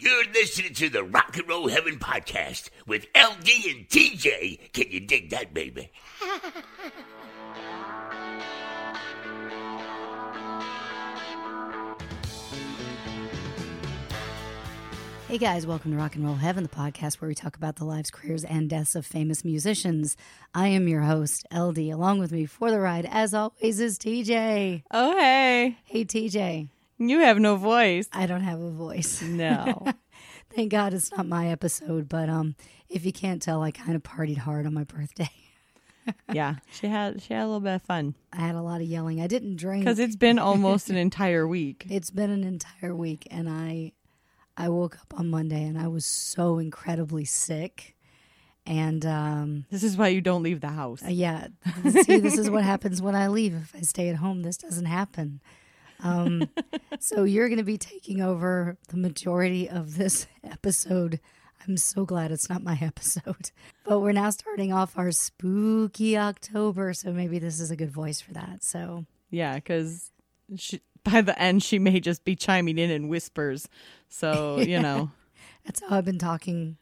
You're listening to the Rock and Roll Heaven podcast with LD and TJ. Can you dig that, baby? Hey guys, welcome to Rock and Roll Heaven, the podcast where we talk about the lives, careers, and deaths of famous musicians. I am your host, LD. Along with me for the ride, as always, is TJ. Oh, hey. Hey, TJ. You have no voice. I don't have a voice. No. Thank God it's not my episode, but um, if you can't tell, I kind of partied hard on my birthday. yeah, she had she had a little bit of fun I had a lot of yelling. I didn't drink because it's been almost an entire week. It's been an entire week, and I I woke up on Monday and I was so incredibly sick. And um, This is why you don't leave the house. uh, yeah, see, this is what happens when I leave. If I stay at home, this doesn't happen. Um, so you're going to be taking over the majority of this episode. I'm so glad it's not my episode. But we're now starting off our spooky October, so maybe this is a good voice for that. So Yeah, because by the end she may just be chiming in in whispers. So you know, that's how I've been talking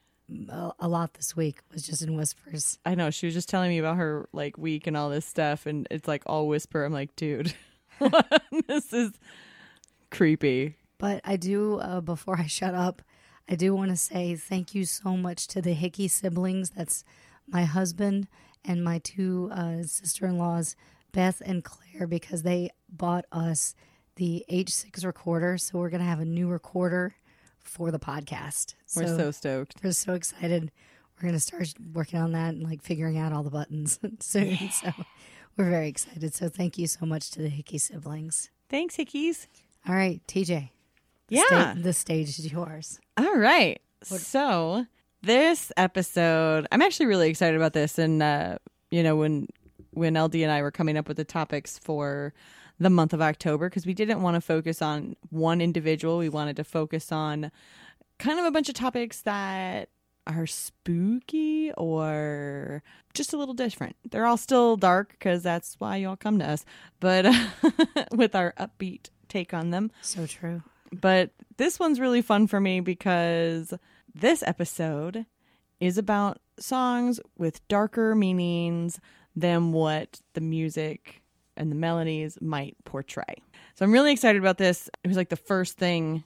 a, a lot this week. Was just in whispers. I know she was just telling me about her like week and all this stuff, and it's like all whisper. I'm like, dude, this is creepy. But I do, uh, before I shut up, I do want to say thank you so much to the Hickey siblings. That's my husband and my two uh, sister in laws, Beth and Claire, because they bought us the H6 recorder. So we're going to have a new recorder for the podcast. We're so stoked. We're so excited. We're going to start working on that and like figuring out all the buttons soon. So we're very excited. So thank you so much to the Hickey siblings. Thanks, Hickeys. All right, TJ. The Yeah. sta- the stage is yours. All right. So this episode, I'm actually really excited about this. And uh, you know, when when LD and I were coming up with the topics for the month of October, because we didn't want to focus on one individual, we wanted to focus on kind of a bunch of topics that are spooky or just a little different. They're all still dark because that's why y'all come to us, but with our upbeat take on them. So true. But this one's really fun for me because this episode is about songs with darker meanings than what the music and the melodies might portray. So I'm really excited about this. It was like the first thing,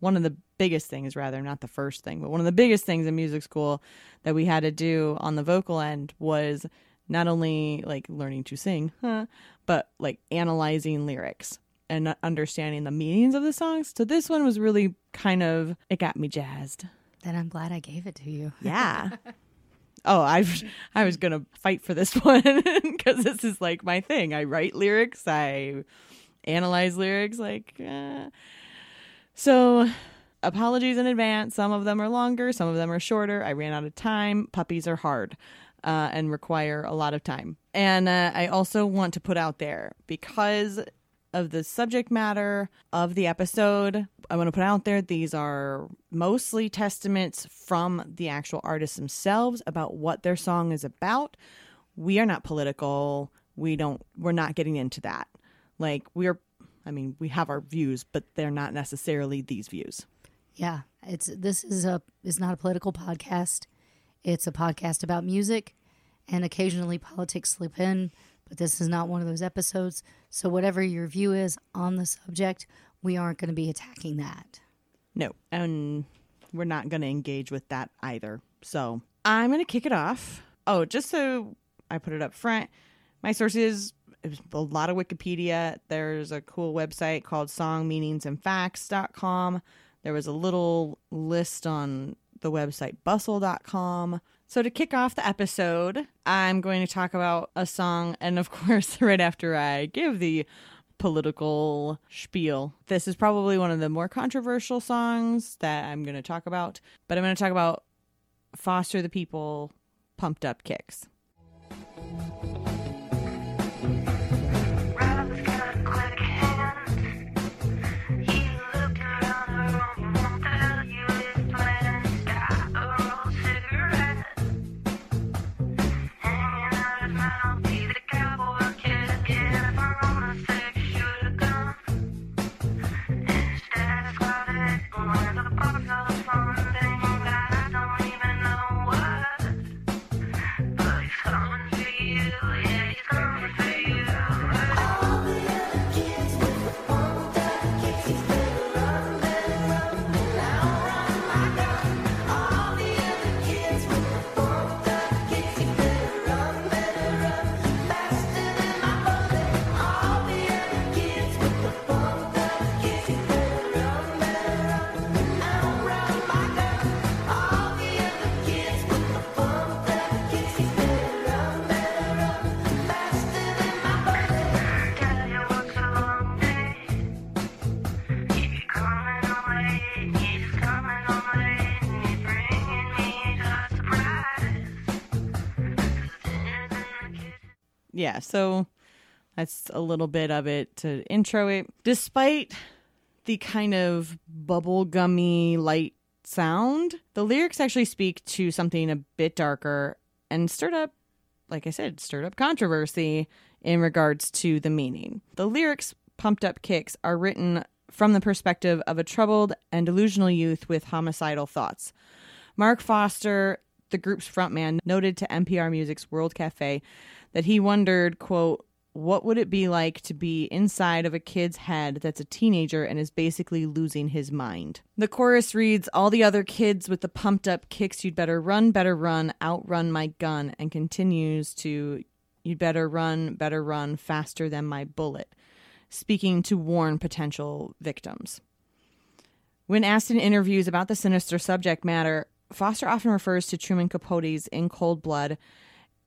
one of the biggest things, rather, not the first thing, but one of the biggest things in music school that we had to do on the vocal end was not only like learning to sing, huh, but like analyzing lyrics and understanding the meanings of the songs. So this one was really kind of it got me jazzed. Then I'm glad I gave it to you. Yeah. oh, I I was gonna fight for this one because this is like my thing. I write lyrics. I analyze lyrics. Like, uh. so apologies in advance. Some of them are longer. Some of them are shorter. I ran out of time. Puppies are hard. Uh, and require a lot of time. And uh, I also want to put out there because of the subject matter of the episode, I want to put out there these are mostly testaments from the actual artists themselves about what their song is about. We are not political. We don't we're not getting into that. Like we're I mean, we have our views, but they're not necessarily these views. Yeah, it's this is a is not a political podcast. It's a podcast about music, and occasionally politics slip in. But this is not one of those episodes. So whatever your view is on the subject, we aren't going to be attacking that. No, and we're not going to engage with that either. So I'm going to kick it off. Oh, just so I put it up front, my sources a lot of Wikipedia. There's a cool website called songmeaningsandfacts.com. There was a little list on the website bustle.com. So to kick off the episode, I'm going to talk about a song and of course right after I give the political spiel. This is probably one of the more controversial songs that I'm going to talk about, but I'm going to talk about Foster the People Pumped Up Kicks. Yeah, so that's a little bit of it to intro it. Despite the kind of bubblegummy light sound, the lyrics actually speak to something a bit darker and stirred up, like I said, stirred up controversy in regards to the meaning. The lyrics, Pumped Up Kicks, are written from the perspective of a troubled and delusional youth with homicidal thoughts. Mark Foster, the group's frontman, noted to NPR Music's World Cafe that he wondered, quote, what would it be like to be inside of a kid's head that's a teenager and is basically losing his mind? The chorus reads, All the other kids with the pumped up kicks, you'd better run, better run, outrun my gun, and continues to, You'd better run, better run, faster than my bullet, speaking to warn potential victims. When asked in interviews about the sinister subject matter, Foster often refers to Truman Capote's In Cold Blood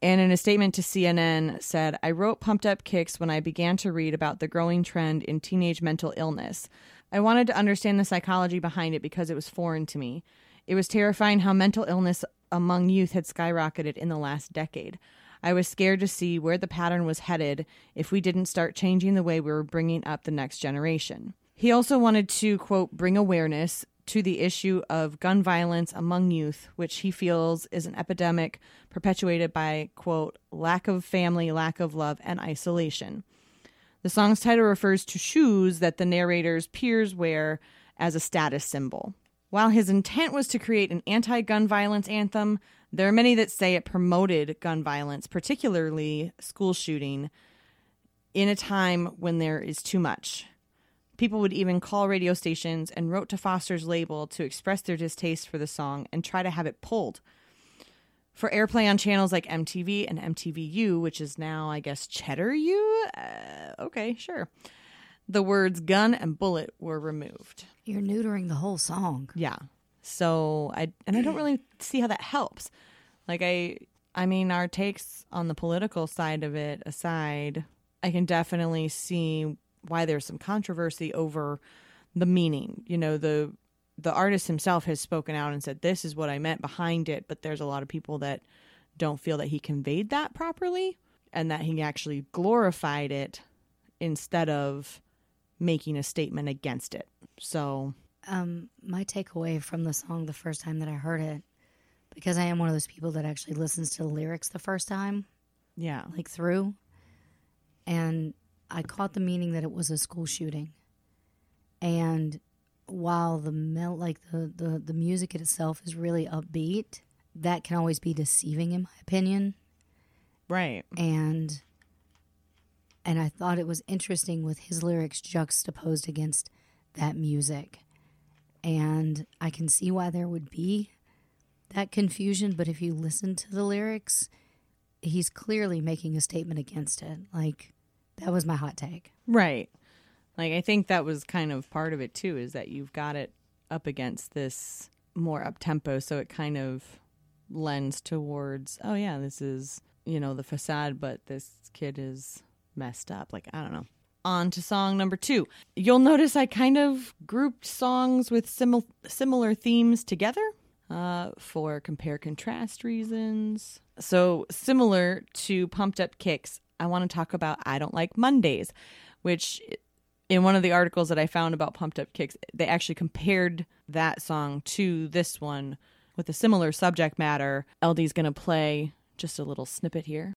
and in a statement to CNN said, I wrote Pumped Up Kicks when I began to read about the growing trend in teenage mental illness. I wanted to understand the psychology behind it because it was foreign to me. It was terrifying how mental illness among youth had skyrocketed in the last decade. I was scared to see where the pattern was headed if we didn't start changing the way we were bringing up the next generation. He also wanted to, quote, bring awareness to the issue of gun violence among youth, which he feels is an epidemic perpetuated by, quote, lack of family, lack of love, and isolation. The song's title refers to shoes that the narrator's peers wear as a status symbol. While his intent was to create an anti gun violence anthem, there are many that say it promoted gun violence, particularly school shooting, in a time when there is too much. People would even call radio stations and wrote to Foster's label to express their distaste for the song and try to have it pulled. For airplay on channels like MTV and MTVU, which is now, I guess, Cheddar U? Uh, okay, sure. The words gun and bullet were removed. You're neutering the whole song. Yeah. So I and I don't really see how that helps. Like I I mean our takes on the political side of it aside, I can definitely see why there's some controversy over the meaning. You know, the the artist himself has spoken out and said this is what I meant behind it, but there's a lot of people that don't feel that he conveyed that properly and that he actually glorified it instead of making a statement against it. So, um my takeaway from the song the first time that I heard it because I am one of those people that actually listens to the lyrics the first time yeah. like through and I caught the meaning that it was a school shooting. And while the mel- like the, the, the music itself is really upbeat, that can always be deceiving in my opinion. Right. And and I thought it was interesting with his lyrics juxtaposed against that music. And I can see why there would be that confusion, but if you listen to the lyrics, he's clearly making a statement against it. Like, that was my hot take. Right. Like I think that was kind of part of it too is that you've got it up against this more up tempo so it kind of lends towards oh yeah, this is, you know, the facade but this kid is messed up. Like I don't know. On to song number 2. You'll notice I kind of grouped songs with simil- similar themes together uh, for compare contrast reasons. So, similar to Pumped Up Kicks, I want to talk about I Don't Like Mondays, which in one of the articles that I found about Pumped Up Kicks, they actually compared that song to this one with a similar subject matter. LD's going to play just a little snippet here.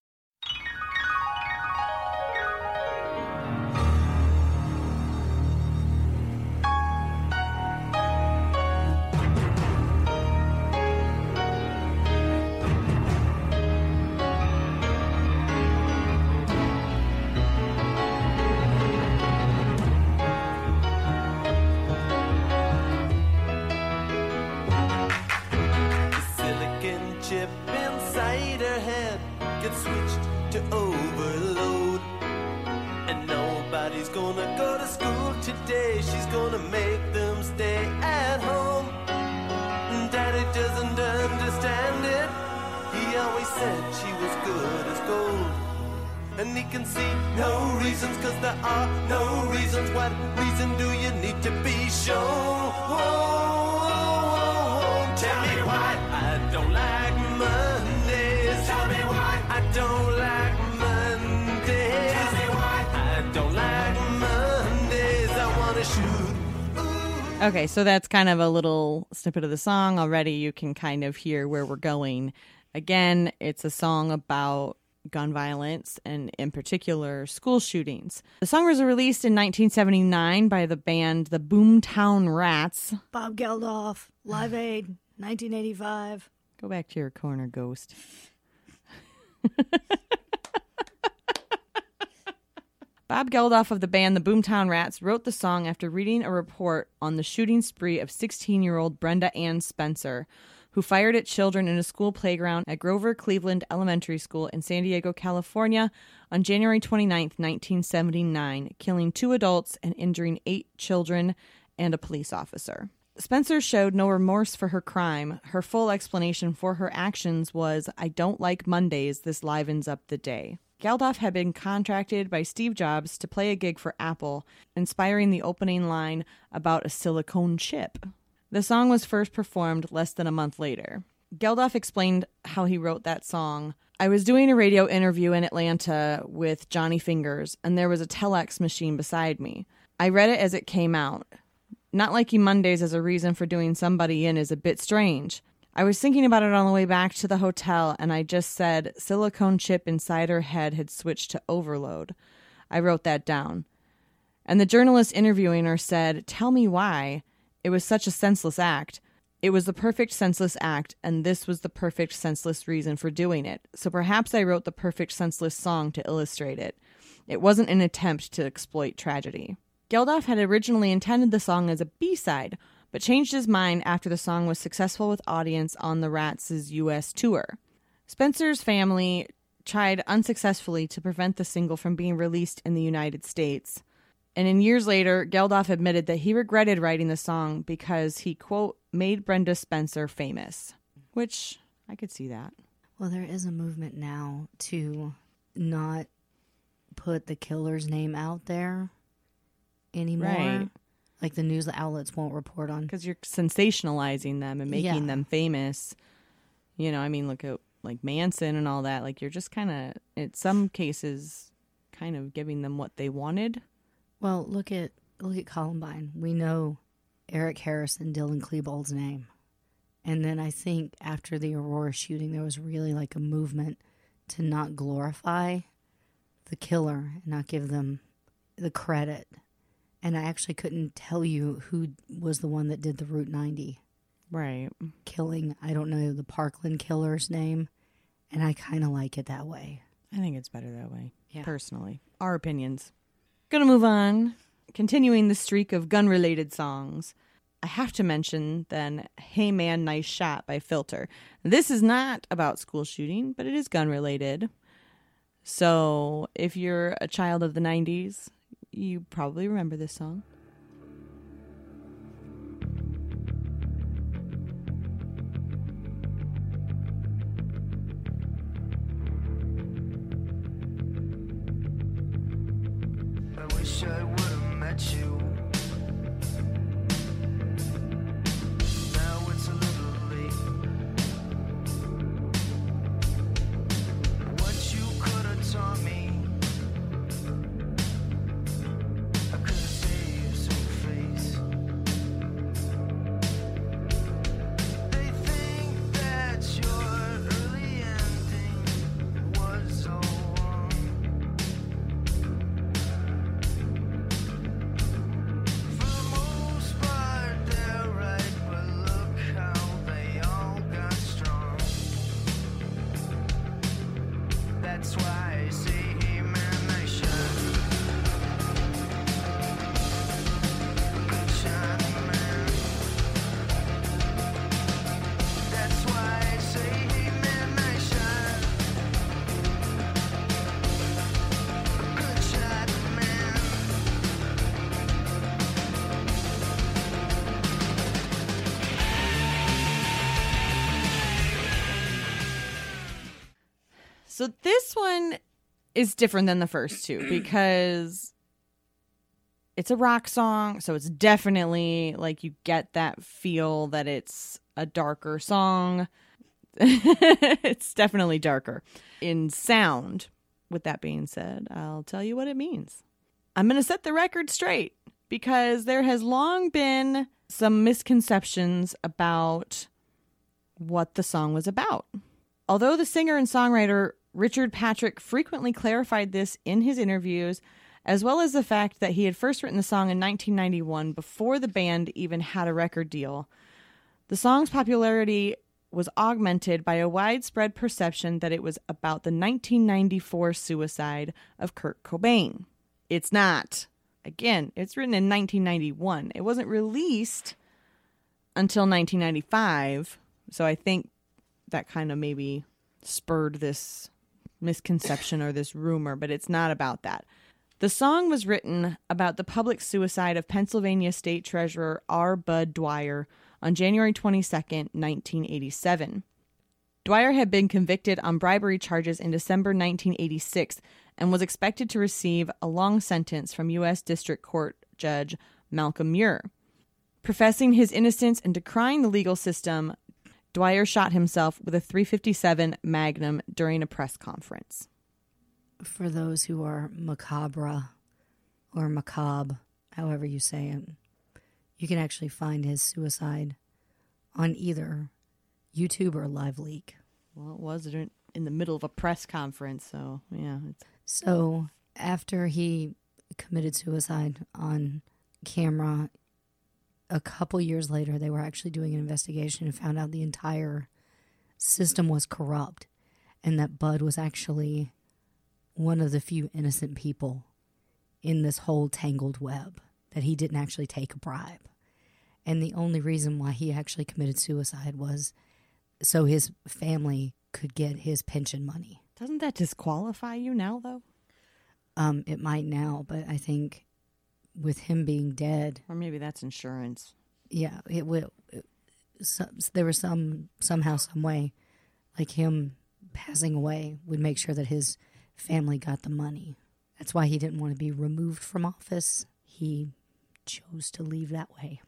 Okay, so that's kind of a little snippet of the song. Already you can kind of hear where we're going. Again, it's a song about gun violence and, in particular, school shootings. The song was released in 1979 by the band the Boomtown Rats. Bob Geldof, Live Aid, 1985. Go back to your corner, ghost. Bob Geldof of the band the Boomtown Rats wrote the song after reading a report on the shooting spree of 16 year old Brenda Ann Spencer, who fired at children in a school playground at Grover Cleveland Elementary School in San Diego, California on January 29, 1979, killing two adults and injuring eight children and a police officer. Spencer showed no remorse for her crime. Her full explanation for her actions was, I don't like Mondays, this livens up the day. Geldof had been contracted by Steve Jobs to play a gig for Apple, inspiring the opening line about a silicone chip. The song was first performed less than a month later. Geldof explained how he wrote that song. I was doing a radio interview in Atlanta with Johnny Fingers, and there was a telex machine beside me. I read it as it came out. Not liking Mondays as a reason for doing somebody in is a bit strange. I was thinking about it on the way back to the hotel, and I just said silicone chip inside her head had switched to overload. I wrote that down. And the journalist interviewing her said, Tell me why. It was such a senseless act. It was the perfect senseless act, and this was the perfect senseless reason for doing it. So perhaps I wrote the perfect senseless song to illustrate it. It wasn't an attempt to exploit tragedy. Geldof had originally intended the song as a B side, but changed his mind after the song was successful with audience on the Rats' US tour. Spencer's family tried unsuccessfully to prevent the single from being released in the United States. And in years later, Geldof admitted that he regretted writing the song because he, quote, made Brenda Spencer famous. Which I could see that. Well, there is a movement now to not put the killer's name out there anymore. Right. Like the news outlets won't report on. Because you're sensationalizing them and making Yeah. them famous. You know, I mean, look at like Manson and all that. Like, you're just kind of, in some cases, kind of giving them what they wanted. Well, look at look at Columbine. We know Eric Harris and Dylan Klebold's name. And then I think after the Aurora shooting, there was really like a movement to not glorify the killer and not give them the credit. And I actually couldn't tell you who was the one that did the Route 90 Right. killing. I don't know the Parkland killer's name. And I kind of like it that way. I think it's better that way, Yeah. personally. Our opinions. Gonna move on. Continuing the streak of gun related songs. I have to mention then Hey Man, Nice Shot by Filter. This is not about school shooting, but it is gun related. So if you're a child of the 90s, you probably remember this song. So this one is different than the first two because it's a rock song, so it's definitely like you get that feel that it's a darker song. it's definitely darker in sound. With that being said, I'll tell you what it means. I'm going to set the record straight because there has long been some misconceptions about what the song was about. Although the singer and songwriter Richard Patrick frequently clarified this in his interviews, as well as the fact that he had first written the song in 1991 before the band even had a record deal, the song's popularity was augmented by a widespread perception that it was about the 1994 suicide of Kurt Cobain. It's not. Again, it's written in 1991. It wasn't released until 1995, so I think that kind of maybe spurred this misconception or this rumor, but it's not about that. The song was written about the public suicide of Pennsylvania State Treasurer R. Bud Dwyer on January 22nd, 1987. Dwyer had been convicted on bribery charges in December 1986 and was expected to receive a long sentence from U.S. District Court Judge Malcolm Muir. Professing his innocence and decrying the legal system, Dwyer shot himself with a 357 Magnum during a press conference. For those who are macabre or macabre, however you say it, you can actually find his suicide on either YouTube or Live Leak. Well, it was in the middle of a press conference, so yeah. So after he committed suicide on camera, a couple years later, they were actually doing an investigation and found out the entire system was corrupt and that Bud was actually one of the few innocent people in this whole tangled web, that he didn't actually take a bribe. And the only reason why he actually committed suicide was so his family could get his pension money. doesn't that disqualify you now, though? Um, it might now, but I think with him being dead, Or maybe that's insurance. yeah, it will. It, some, there was some somehow, some way, like him passing away would make sure that his family got the money. That's why he didn't want to be removed from office. He chose to leave that way.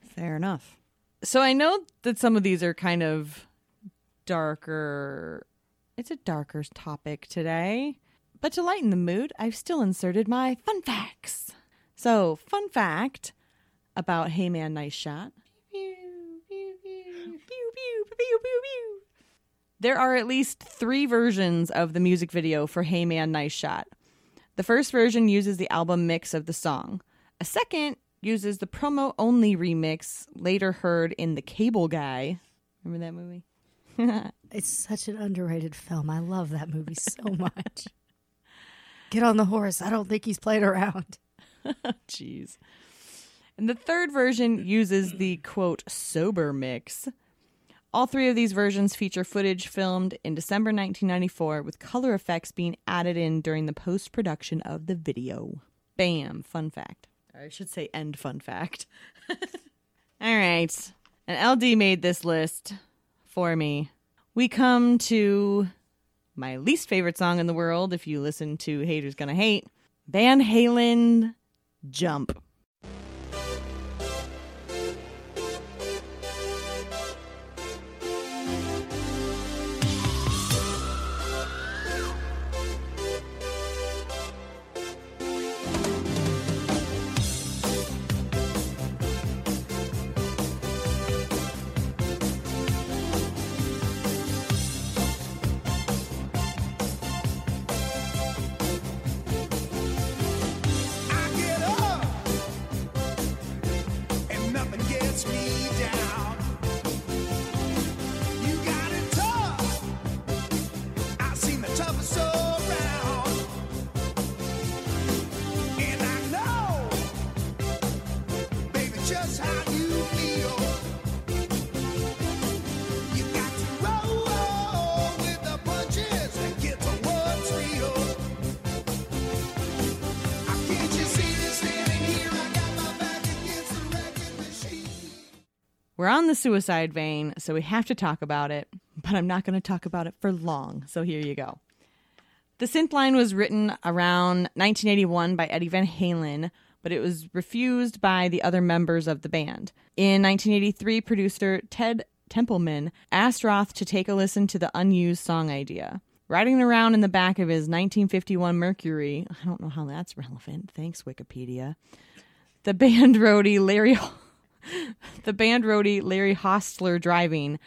Fair enough. So I know that some of these are kind of darker. It's a darker topic today. But to lighten the mood, I've still inserted my fun facts. So, fun fact about Hey Man, Nice Shot. There are at least three versions of the music video for Hey Man, Nice Shot. The first version uses the album mix of the song. A second uses the promo only remix later heard in The Cable Guy. Remember that movie? It's such an underrated film. I love that movie so much. Get on the horse. I don't think he's played around. Jeez. And the third version uses the quote sober mix. All three of these versions feature footage filmed in December 1994 with color effects being added in during the post production of the video. Bam, fun fact. Or I should say, end fun fact. All right. And LD made this list for me. We come to my least favorite song in the world, if you listen to Haters Gonna Hate Van Halen Jump. We're on the suicide vein, so we have to talk about it, but I'm not going to talk about it for long, so here you go. The synth line was written around 1981 by Eddie Van Halen, but it was refused by the other members of the band. In 1983, producer Ted Templeman asked Roth to take a listen to the unused song idea. Riding around in the back of his 1951 Mercury, I don't know how that's relevant. Thanks, Wikipedia. The band roadie Larry the band roadie Larry Hostler driving,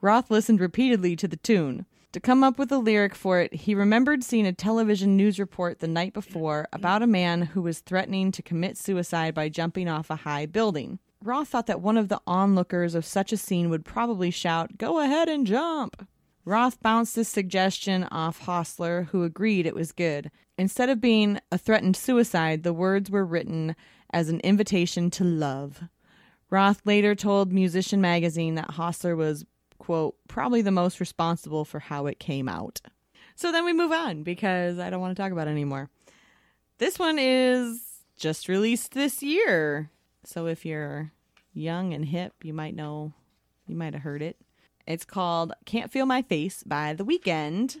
Roth listened repeatedly to the tune. To come up with a lyric for it, he remembered seeing a television news report the night before about a man who was threatening to commit suicide by jumping off a high building. Roth thought that one of the onlookers of such a scene would probably shout, Go ahead and jump! Roth bounced this suggestion off Hostler, who agreed it was good. Instead of being a threatened suicide, the words were written as an invitation to love. Roth later told Musician Magazine that Hostler was, quote, probably the most responsible for how it came out. So then we move on because I don't want to talk about it anymore. This one is just released this year. So if you're young and hip, you might know, you might have heard it. It's called Can't Feel My Face by The Weeknd.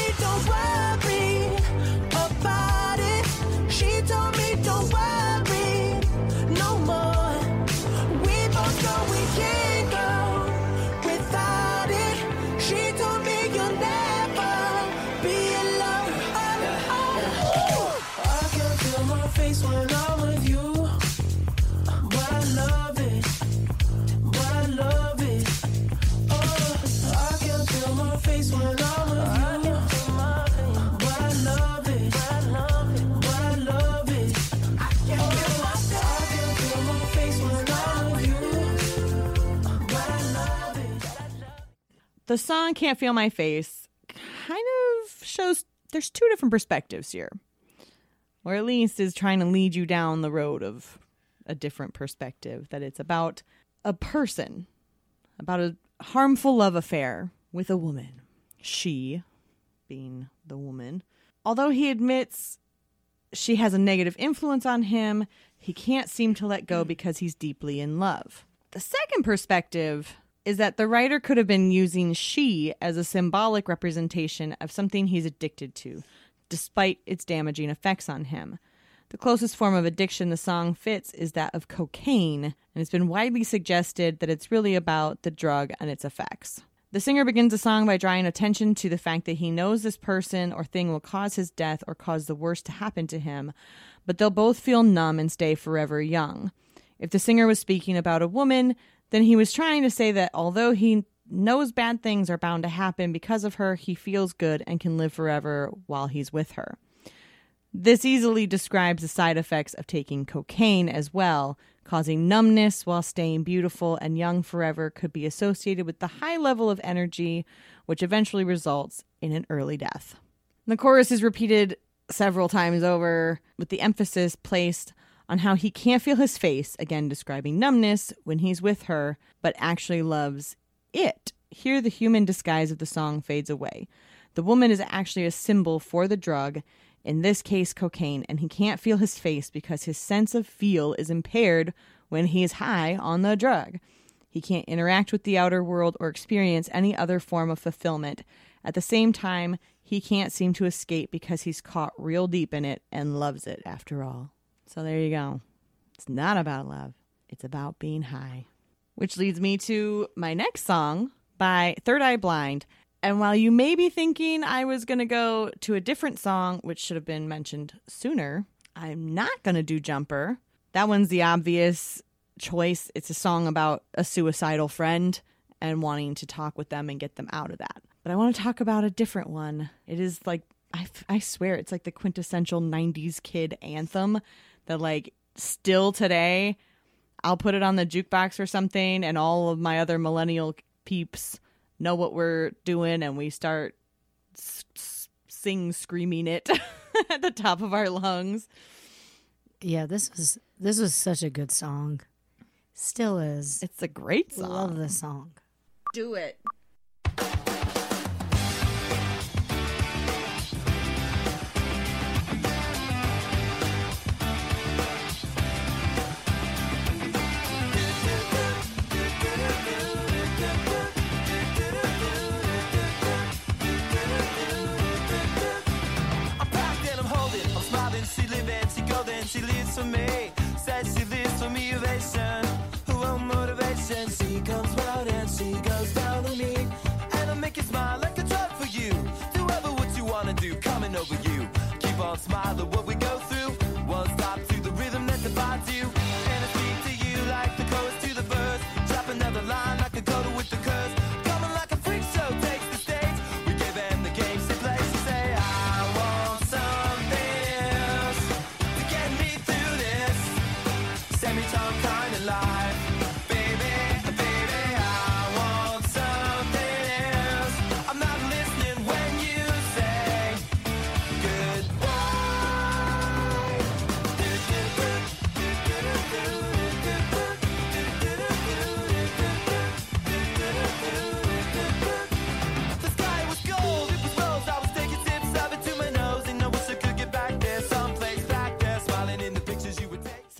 The song Can't Feel My Face kind of shows there's two different perspectives here. Or at least is trying to lead you down the road of a different perspective that it's about a person, about a, harmful love affair with a woman. She, being the woman, although he admits she has a negative influence on him, he can't seem to let go because he's deeply in love. The second perspective is that the writer could have been using she as a symbolic representation of something he's addicted to, despite its damaging effects on him. The closest form of addiction the song fits is that of cocaine, and it's been widely suggested that it's really about the drug and its effects. The singer begins the song by drawing attention to the fact that he knows this person or thing will cause his death or cause the worst to happen to him, but they'll both feel numb and stay forever young. If the singer was speaking about a woman, then he was trying to say that although he knows bad things are bound to happen because of her, he feels good and can live forever while he's with her. This easily describes the side effects of taking cocaine as well. Causing numbness while staying beautiful and young forever could be associated with the high level of energy, which eventually results in an early death. The chorus is repeated several times over, with the emphasis placed on how he can't feel his face, again describing numbness, when he's with her, but actually loves it. Here, the human disguise of the song fades away. The woman is actually a symbol for the drug, in this case, cocaine, and he can't feel his face because his sense of feel is impaired when he's high on the drug. He can't interact with the outer world or experience any other form of fulfillment. At the same time, he can't seem to escape because he's caught real deep in it and loves it after all. So there you go. It's not about love, it's about being high. Which leads me to my next song by Third Eye Blind. And while you may be thinking I was going to go to a different song, which should have been mentioned sooner, I'm not going to do Jumper. That one's the obvious choice. It's a song about a suicidal friend and wanting to talk with them and get them out of that. But I want to talk about a different one. It is like, I, I swear, it's like the quintessential 90s kid anthem that, like, still today, I'll put it on the jukebox or something, and all of my other millennial peeps know what we're doing, and we start s- s- sing screaming it at the top of our lungs. Yeah, this was this was such a good song. Still is. It's a great song. Love this song. Do it. She living, she golden, she lives for me. Says she lives for me, ovation, oh motivation. She comes round and she goes down on me, and I make you smile like a drug for you. Do ever what you wanna do, coming over you. Keep on smiling, what we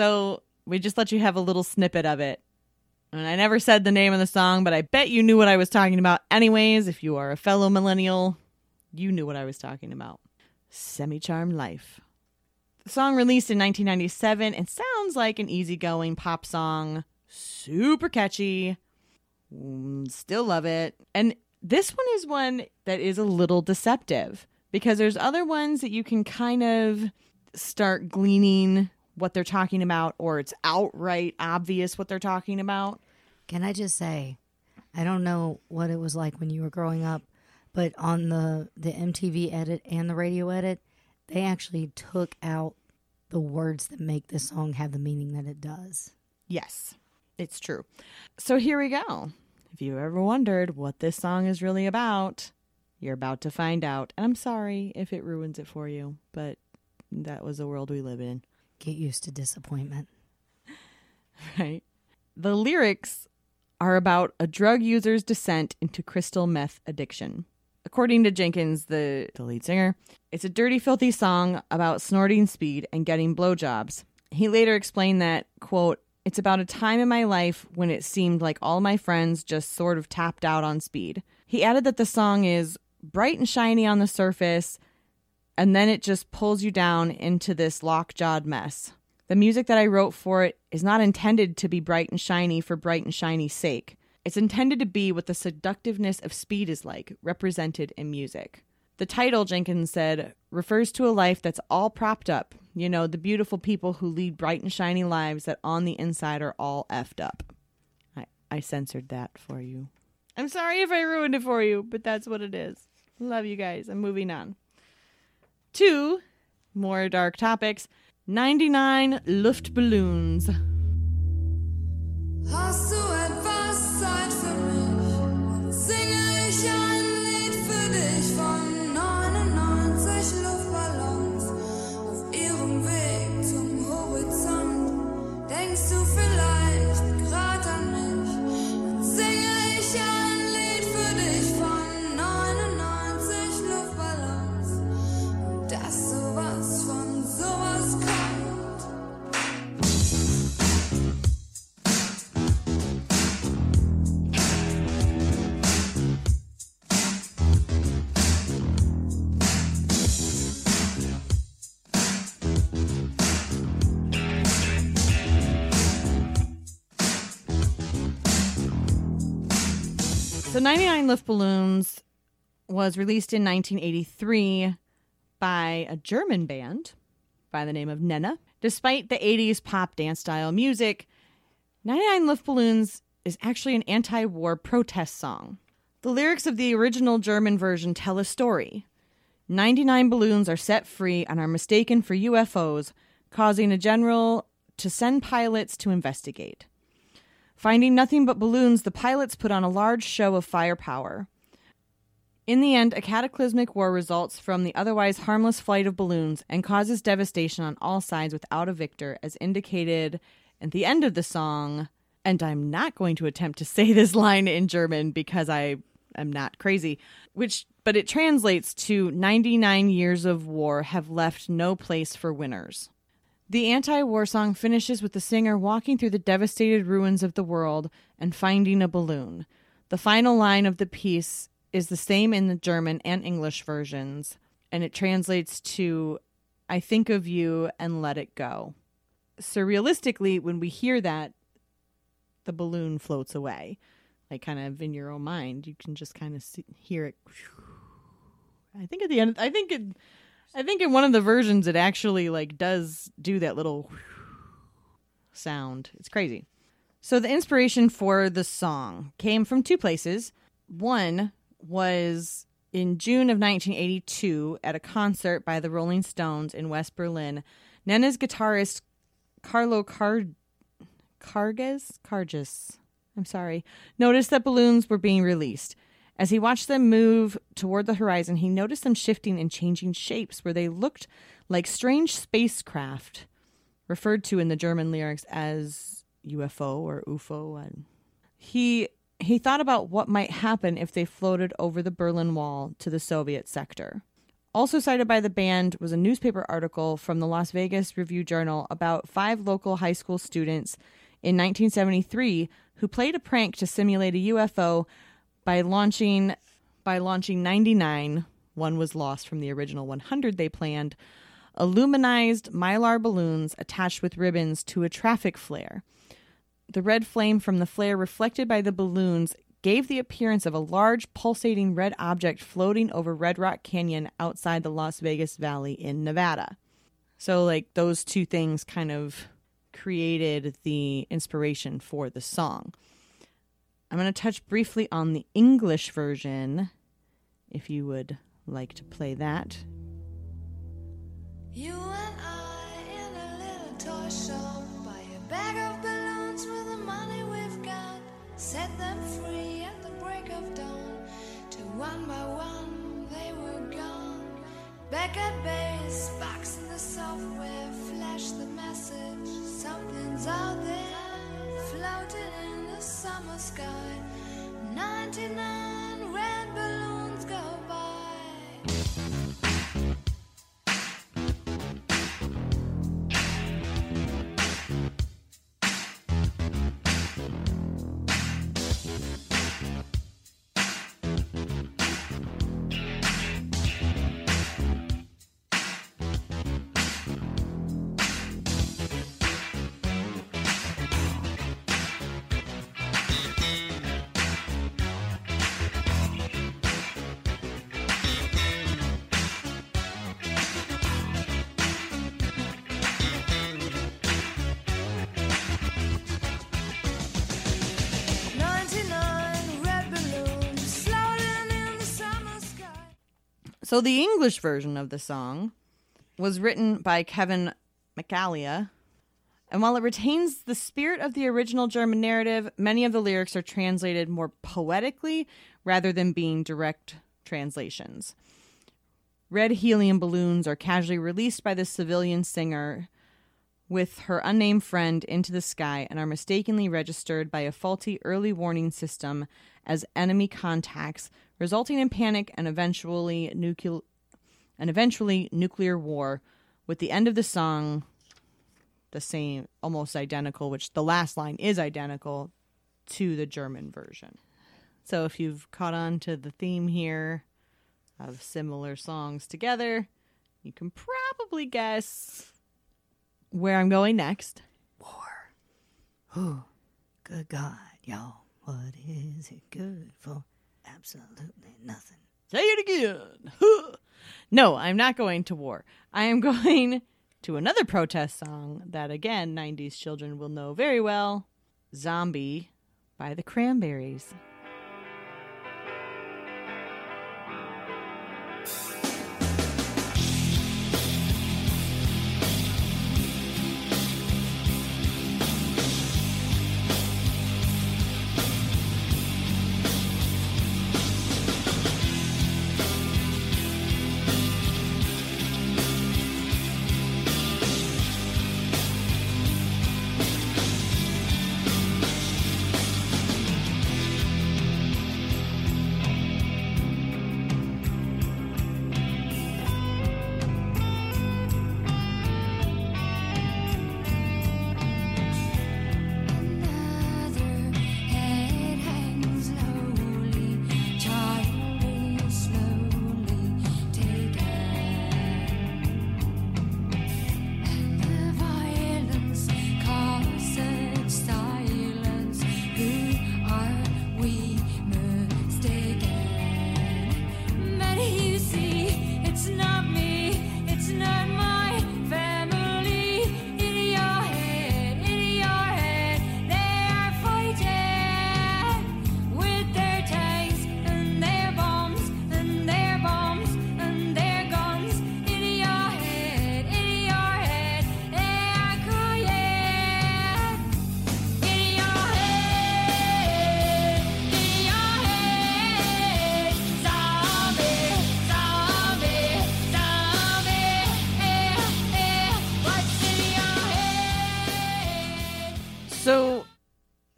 So we just let you have a little snippet of it. And I never said the name of the song, but I bet you knew what I was talking about anyways. If you are a fellow millennial, you knew what I was talking about. Semi Charmed Life. The song released in 1997 and sounds like an easygoing pop song. Super catchy. Mm, Still love it. And this one is one that is a little deceptive because there's other ones that you can kind of start gleaning what they're talking about or it's outright obvious what they're talking about. Can I just say, I don't know what it was like when you were growing up, but on the the MTV edit and the radio edit, they actually took out the words that make the song have the meaning that it does. Yes, it's true. So here we go. If you ever wondered what this song is really about, you're about to find out. And I'm sorry if it ruins it for you, but that was the world we live in. Get used to disappointment. right? The lyrics are about a drug user's descent into crystal meth addiction. According to Jenkins, the, the lead singer, it's a dirty, filthy song about snorting speed and getting blowjobs. He later explained that, quote, it's about a time in my life when it seemed like all my friends just sort of tapped out on speed. He added that the song is bright and shiny on the surface, and then it just pulls you down into this lockjawed mess. The music that I wrote for it is not intended to be bright and shiny for bright and shiny's sake. It's intended to be what the seductiveness of speed is like, represented in music. The title, Jenkins said, refers to a life that's all propped up. You know, the beautiful people who lead bright and shiny lives that on the inside are all effed up. I, I censored that for you. I'm sorry if I ruined it for you, but that's what it is. Love you guys. I'm moving on. Two more dark topics 99 Luftballons. Hast du etwas Zeit für mich? Singe ich ein So 99 Luftballons was released in 1983 by a German band by the name of Nena. Despite the 80s pop dance style music, 99 Luftballons is actually an anti war protest song. The lyrics of the original German version tell a story. 99 balloons are set free and are mistaken for UFOs, causing a general to send pilots to investigate. Finding nothing but balloons, the pilots put on a large show of firepower. In the end, a cataclysmic war results from the otherwise harmless flight of balloons and causes devastation on all sides without a victor, as indicated at the end of the song. And I'm not going to attempt to say this line in German because I am not crazy, which but it translates to 99 years of war have left no place for winners. The anti war song finishes with the singer walking through the devastated ruins of the world and finding a balloon. The final line of the piece is the same in the German and English versions, and it translates to I think of you and let it go. Surrealistically, when we hear that, the balloon floats away. Like, kind of in your own mind, you can just kind of see, hear it. I think at the end, I think it. I think in one of the versions it actually like does do that little sound. It's crazy. So the inspiration for the song came from two places. One was in June of 1982 at a concert by the Rolling Stones in West Berlin. Nena's guitarist Carlo Car- Karges Karges, I'm sorry, noticed that balloons were being released. As he watched them move toward the horizon, he noticed them shifting and changing shapes where they looked like strange spacecraft, referred to in the German lyrics as UFO or UFO. And he he thought about what might happen if they floated over the Berlin Wall to the Soviet sector. Also cited by the band was a newspaper article from the Las Vegas Review Journal about five local high school students in 1973 who played a prank to simulate a UFO by launching by launching 99 one was lost from the original 100 they planned. Illuminized mylar balloons attached with ribbons to a traffic flare. The red flame from the flare reflected by the balloons gave the appearance of a large pulsating red object floating over red rock canyon outside the las vegas valley in nevada. So like those two things kind of created the inspiration for the song I'm going to touch briefly on the English version, if you would like to play that. You and I in a little toy shop buy a bag of balloons with the money we've got. Set them free at the break of dawn. Till one by one they were gone. Back at base, box in the software, flash the message. Something's out there floated in summer sky. 99 red balloons So the English version of the song was written by Kevin McAlea. And while it retains the spirit of the original German narrative, many of the lyrics are translated more poetically rather than being direct translations. Red helium balloons are casually released by the civilian singer with her unnamed friend into the sky and are mistakenly registered by a faulty early warning system as enemy contacts, resulting in panic and eventually nuclear and eventually nuclear war. With the end of the song, the same, almost identical, which the last line is identical to the German version. So if you've caught on to the theme here of similar songs together, you can probably guess where I'm going next. Good God, y'all. What is it good for? Absolutely nothing. Say it again. no, I'm not going to war. I am going to another protest song that, again, 90s children will know very well Zombie by the Cranberries.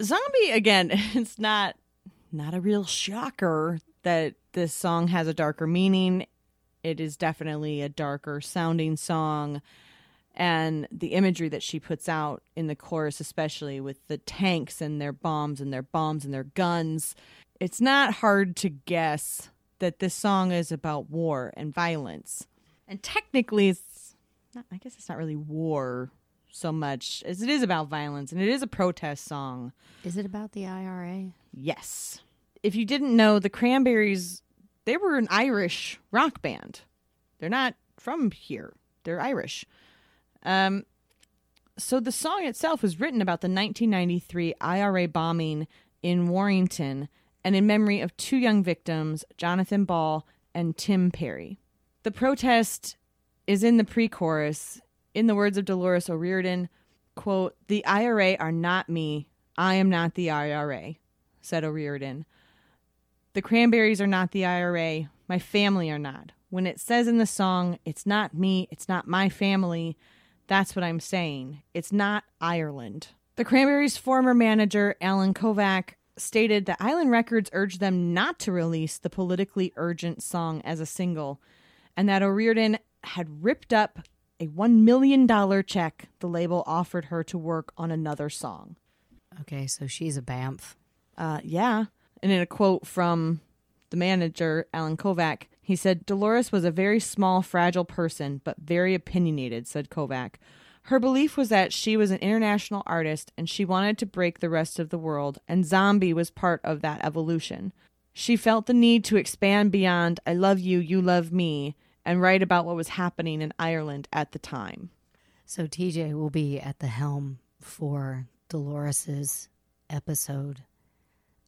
Zombie, again, it's not not a real shocker that this song has a darker meaning. It is definitely a darker sounding song. And the imagery that she puts out in the chorus, especially with the tanks and their bombs and their bombs and their guns, it's not hard to guess that this song is about war and violence. And technically, it's not, I guess it's not really war so much as it is about violence and it is a protest song. Is it about the IRA? Yes. If you didn't know, the Cranberries, they were an Irish rock band. They're not from here. They're Irish. Um so the song itself was written about the 1993 IRA bombing in Warrington and in memory of two young victims, Jonathan Ball and Tim Perry. The protest is in the pre-chorus in the words of Dolores O'Riordan, quote, "The IRA are not me. I am not the IRA," said O'Riordan. The Cranberries are not the IRA. My family are not. When it says in the song, it's not me, it's not my family, that's what I'm saying. It's not Ireland. The Cranberries' former manager, Alan Kovac, stated that Island Records urged them not to release the politically urgent song as a single, and that O'Riordan had ripped up a $1 million check the label offered her to work on another song. Okay, so she's a bamf. Uh, yeah. And in a quote from the manager, Alan Kovac, he said, Dolores was a very small, fragile person, but very opinionated, said Kovac. Her belief was that she was an international artist and she wanted to break the rest of the world, and Zombie was part of that evolution. She felt the need to expand beyond I love you, you love me, and write about what was happening in Ireland at the time. So TJ will be at the helm for Dolores's episode.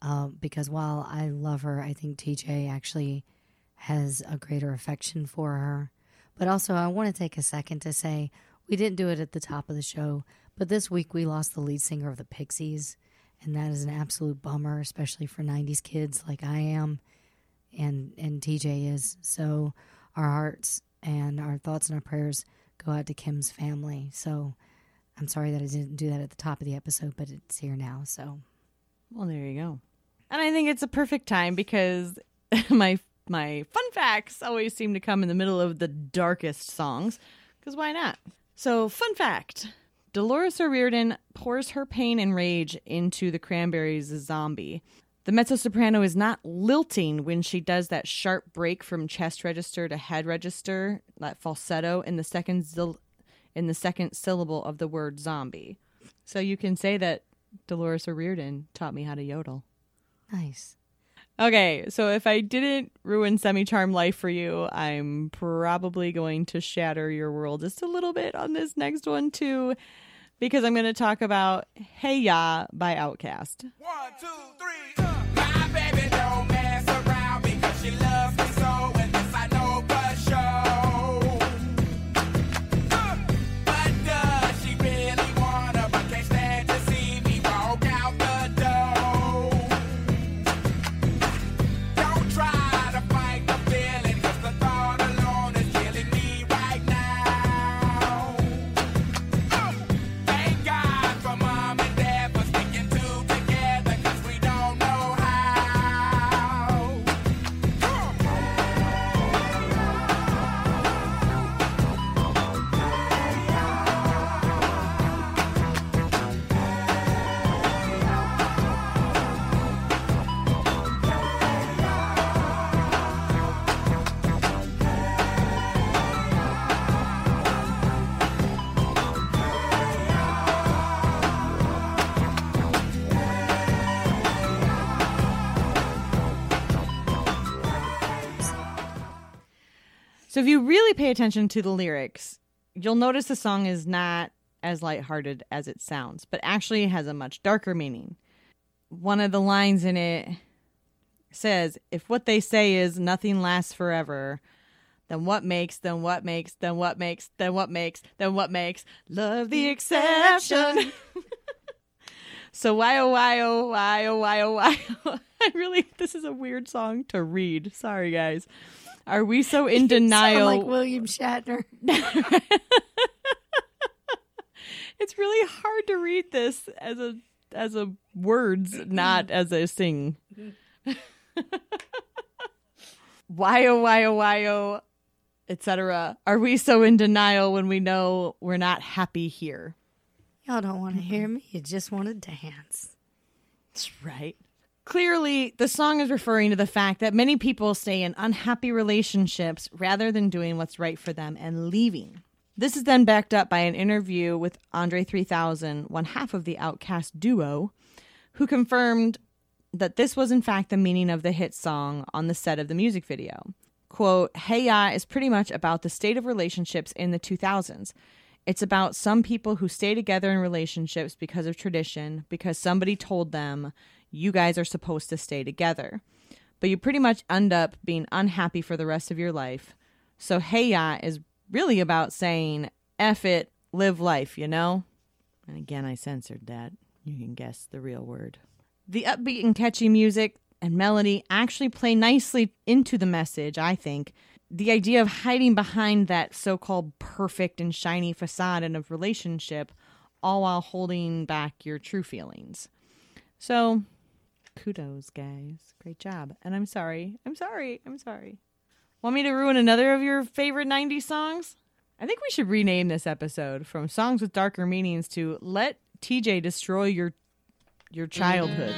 Uh, because while I love her, I think TJ actually has a greater affection for her. But also, I want to take a second to say we didn't do it at the top of the show, but this week we lost the lead singer of the Pixies, and that is an absolute bummer, especially for '90s kids like I am, and and TJ is. So our hearts and our thoughts and our prayers go out to Kim's family. So I'm sorry that I didn't do that at the top of the episode, but it's here now. So Well, there you go. And I think it's a perfect time because my my fun facts always seem to come in the middle of the darkest songs. Because why not? So, fun fact Dolores O'Riordan pours her pain and rage into the cranberries' zombie. The mezzo soprano is not lilting when she does that sharp break from chest register to head register, that falsetto in the second zil- in the second syllable of the word zombie. So you can say that Dolores O'Riordan taught me how to yodel. nice. Okay, so if I didn't ruin Semi Charm Life for you, I'm probably going to shatter your world just a little bit on this next one too, because I'm going to talk about Hey Ya by Outkast. One, two, three. uh. My baby So if you really pay attention to the lyrics, you'll notice the song is not as lighthearted as it sounds, but actually has a much darker meaning. One of the lines in it says, If what they say is nothing lasts forever, then what makes, then what makes, then what makes, then what makes, then what makes love the exception? so why oh why oh why oh why oh why oh I really this is a weird song to read. Sorry guys. Are we so in Sound denial? like William Shatner. it's really hard to read this as a as a words, not as a sing. why oh why oh why oh, etc. Are we so in denial when we know we're not happy here? Y'all don't want to mm-hmm. hear me. You just want to dance. That's right. Clearly, the song is referring to the fact that many people stay in unhappy relationships rather than doing what's right for them and leaving. This is then backed up by an interview with Andre 3000, one half of the Outkast duo, who confirmed that this was in fact the meaning of the hit song on the set of the music video. Quote, Hey Ya is pretty much about the state of relationships in the 2000s. It's about some people who stay together in relationships because of tradition, because somebody told them, you guys are supposed to stay together. But you pretty much end up being unhappy for the rest of your life. So, Hey Ya is really about saying, F it, live life, you know? And again, I censored that. You can guess the real word. The upbeat and catchy music and melody actually play nicely into the message, I think. The idea of hiding behind that so called perfect and shiny facade in a relationship all while holding back your true feelings. So, kudos, guys. Great job. And I'm sorry. I'm sorry. I'm sorry. Want me to ruin another of your favorite 90s songs? I think we should rename this episode from Songs with Darker Meanings to Let TJ Destroy Your Your Childhood.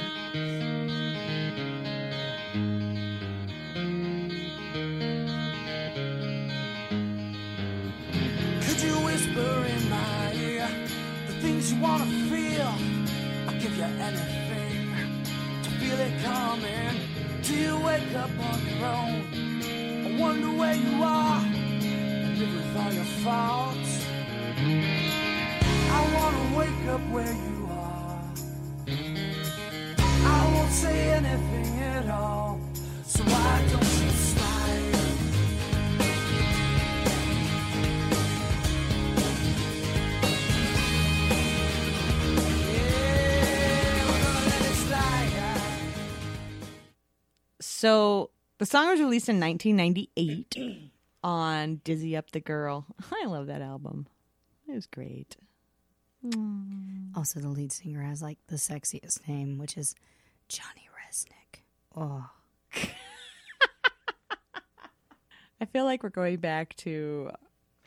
Could you whisper in my ear the things you wanna feel? I'll give you anything it coming. Do you wake up on your own? I wonder where you are and live with all your faults. I wanna wake up where you are. I won't say anything at all. So why don't So the song was released in 1998 on Dizzy Up the Girl. I love that album. It was great. Mm. Also, the lead singer has like the sexiest name, which is Johnny Rzeznik. Oh, I feel like we're going back to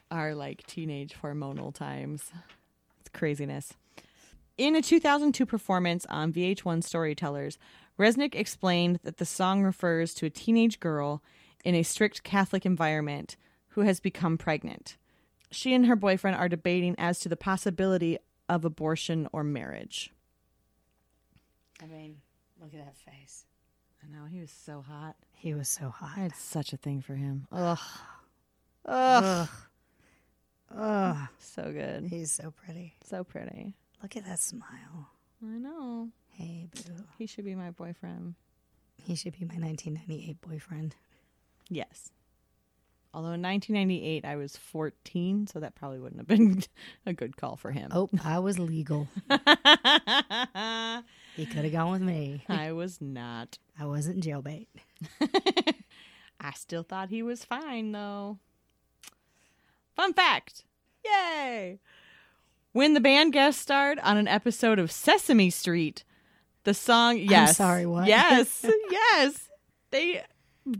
our like teenage hormonal times. It's craziness. In a 2002 performance on VH1 Storytellers, Rzeznik explained that the song refers to a teenage girl in a strict Catholic environment who has become pregnant. She and her boyfriend are debating as to the possibility of abortion or marriage. I mean, look at that face. I know he was so hot. He was so hot. I had such a thing for him. Ugh. Ugh. Ugh, So good. he's so pretty. So pretty. Look at that smile. I know. Hey, boo. He should be my boyfriend. He should be my 1998 boyfriend. Yes. Although in 1998 I was 14, so that probably wouldn't have been a good call for him. Oh, I was legal. He could have gone with me. I was not. I wasn't jailbait. I still thought he was fine though. Fun fact. Yay. When the band guest starred on an episode of Sesame Street, the song yes. sorry, what? Yes. yes. They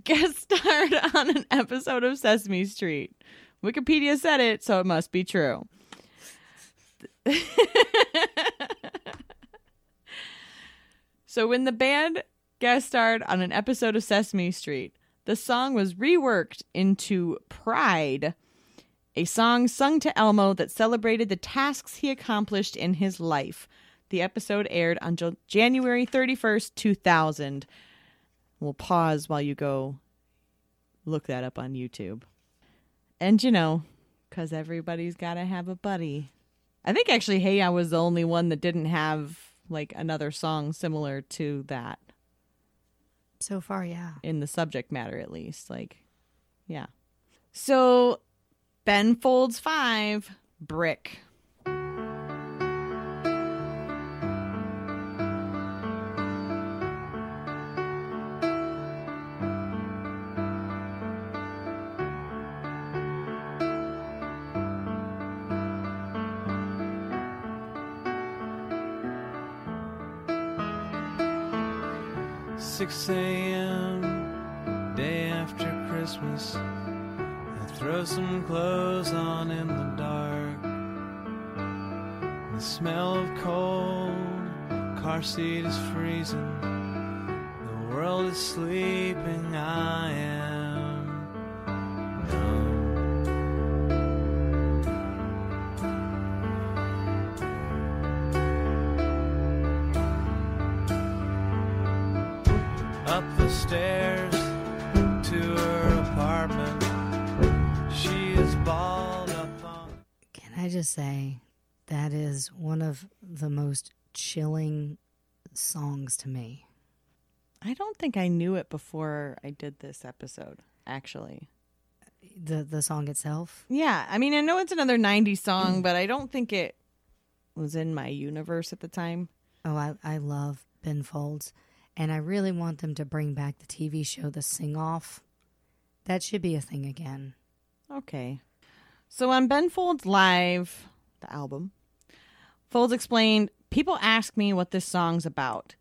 guest starred on an episode of Sesame Street. Wikipedia said it, so it must be true. so when the band guest starred on an episode of Sesame Street, the song was reworked into Pride, a song sung to Elmo that celebrated the tasks he accomplished in his life. The episode aired on January 31st, 2000. We'll pause while you go look that up on YouTube. And you know, because everybody's got to have a buddy. I think actually, Hey, I was the only one that didn't have like another song similar to that So far, yeah. in the subject matter, at least. Like, yeah. So, Ben Folds 5, Brick. Six a.m. day after Christmas. I throw some clothes on in the dark. The smell of cold, car seat is freezing. The world is sleeping. I am just say that is one of the most chilling songs to me. I don't think I knew it before I did this episode, actually. The the song itself. Yeah, I mean, I know it's another 90s song, mm. but I don't think it was in my universe at the time. Oh, I, I love Ben Folds. And I really want them to bring back the TV show The Sing Off. That should be a thing again. Okay. So on Ben Folds Live, the album, Folds explained, People ask me what this song's about.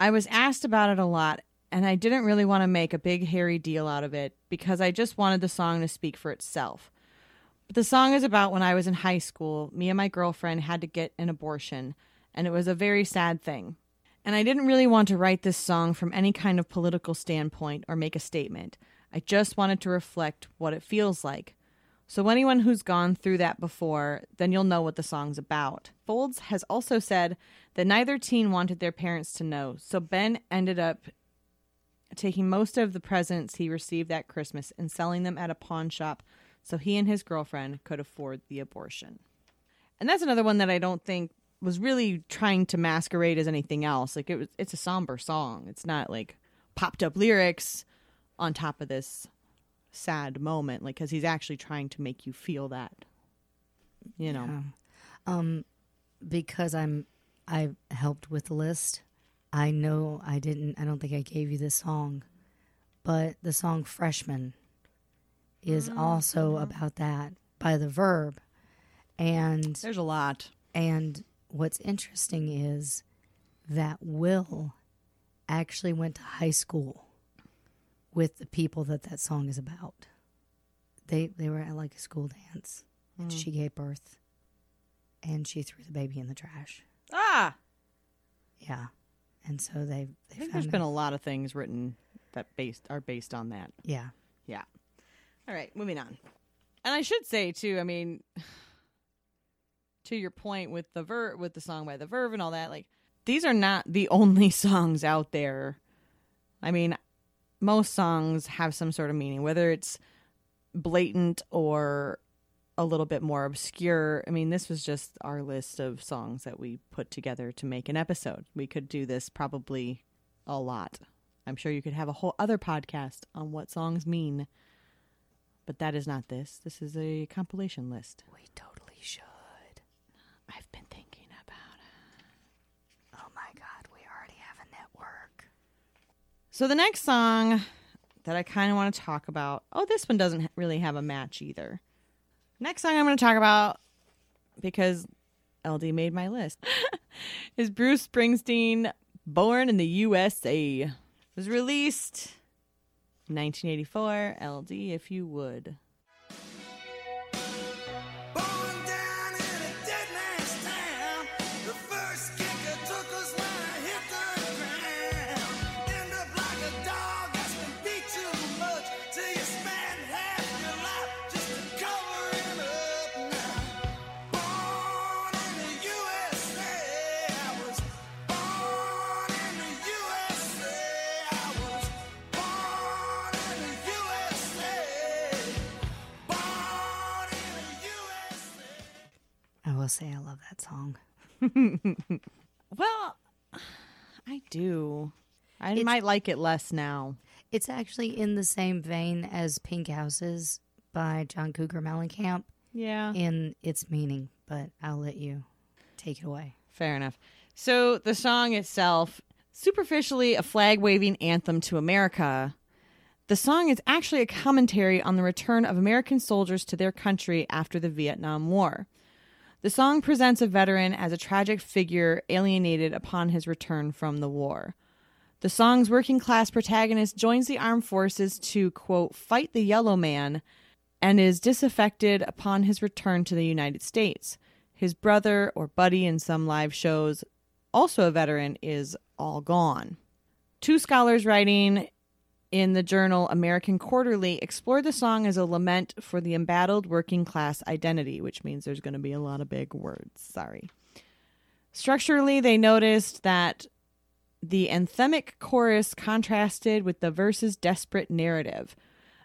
I was asked about it a lot, and I didn't really want to make a big, hairy deal out of it because I just wanted the song to speak for itself. But the song is about when I was in high school, me and my girlfriend had to get an abortion, and it was a very sad thing. And I didn't really want to write this song from any kind of political standpoint or make a statement. I just wanted to reflect what it feels like. So, anyone who's gone through that before, then you'll know what the song's about. Folds has also said that neither teen wanted their parents to know, so Ben ended up taking most of the presents he received that Christmas and selling them at a pawn shop so he and his girlfriend could afford the abortion. And that's another one that I don't think was really trying to masquerade as anything else. Like it was it's a somber song. It's not like popped up lyrics on top of this sad moment like cuz he's actually trying to make you feel that. You know. Yeah. Um, because I'm I helped with the list. I know I didn't. I don't think I gave you this song, but the song "Freshman" is also about that by the Verve, and There's a lot. and what's interesting is that Will actually went to high school with the people that that song is about. They they were at like a school dance, and she gave birth, and she threw the baby in the trash. Ah, Yeah, and so they I think there's been a lot of things written that based are based on that. yeah. Yeah. All right, moving on. And I should say too, I mean to your point with the ver with the song by the Verve and all that, like these are not the only songs out there. I mean, most songs have some sort of meaning, whether it's blatant or a little bit more obscure. I mean, this was just our list of songs that we put together to make an episode. We could do this probably a lot. I'm sure you could have a whole other podcast on what songs mean. But that is not this. This is a compilation list. We totally should. I've been thinking about it. Oh my God, we already have a network. So the next song that I kind of want to talk about. Oh, this one doesn't really have a match either. Next song I'm going to talk about because LD made my list is Bruce Springsteen Born in the USA. It was released 1984. LD if you would. Say I love that song. Well, I do. I It's- might like it less now. It's actually in the same vein as Pink Houses by John Cougar Mellencamp Yeah. in its meaning, but I'll let you take it away. Fair enough. So the song itself, superficially a flag waving anthem to America, the song is actually a commentary on the return of American soldiers to their country after the Vietnam War. The song presents a veteran as a tragic figure alienated upon his return from the war. The song's working class protagonist joins the armed forces to, quote, fight the yellow man and is disaffected upon his return to the United States. His brother or buddy in some live shows, also a veteran, is all gone. Two scholars writing in the journal American Quarterly explored the song as a lament for the embattled working class identity, which means there's going to be a lot of big words. Sorry. Structurally, they noticed that the anthemic chorus contrasted with the verse's desperate narrative,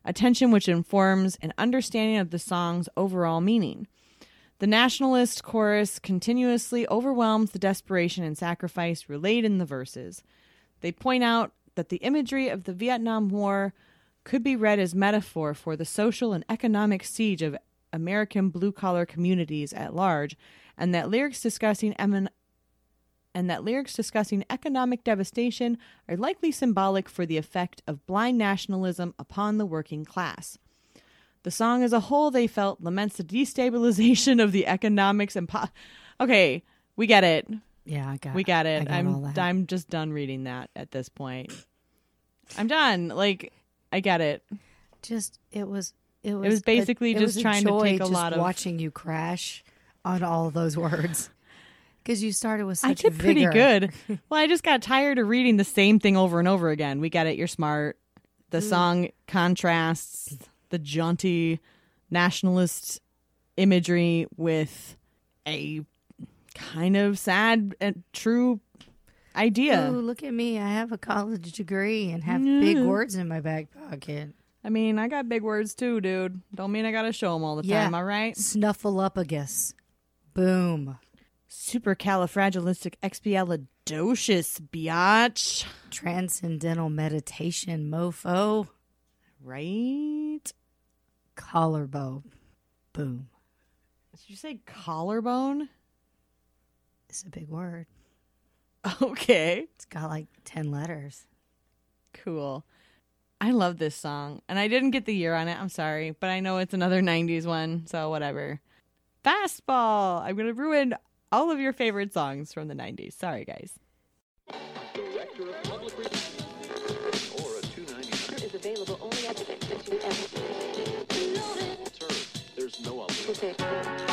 a tension which informs an understanding of the song's overall meaning. The nationalist chorus continuously overwhelms the desperation and sacrifice relayed in the verses. They point out that the imagery of the Vietnam War could be read as metaphor for the social and economic siege of American blue collar communities at large, and that lyrics discussing emin- and that lyrics discussing economic devastation are likely symbolic for the effect of blind nationalism upon the working class. The song as a whole, they felt, laments the destabilization of the economics and po- okay. We get it. Yeah, I got. It. We got I it. got all I'm. I'm just done reading that at this point. I'm done. Like I get it. just it was it was was a- basically it just was a trying to take a lot of- watching you crash on all of those words because you started with such I did pretty good. well, I just got tired of reading the same thing over and over again. We get it. You're smart. The mm. song contrasts the jaunty nationalist imagery with a kind of sad and true idea. Ooh, look at me! I have a college degree and have big words in my back pocket. I mean, I got big words too, dude. Don't mean I got to show them all the Yeah. time, all right? Snuffleupagus, boom! Supercalifragilisticexpialidocious, biatch. Transcendental meditation, mofo, Right? collarbone, boom! Did you say collarbone? It's a big word. Okay. It's got like ten letters. Cool. I love this song. And I didn't get the year on it. I'm sorry. But I know it's another 90s one. So whatever. Fastball. I'm going to ruin all of your favorite songs from the 90s. Sorry, guys. is available only at There's no They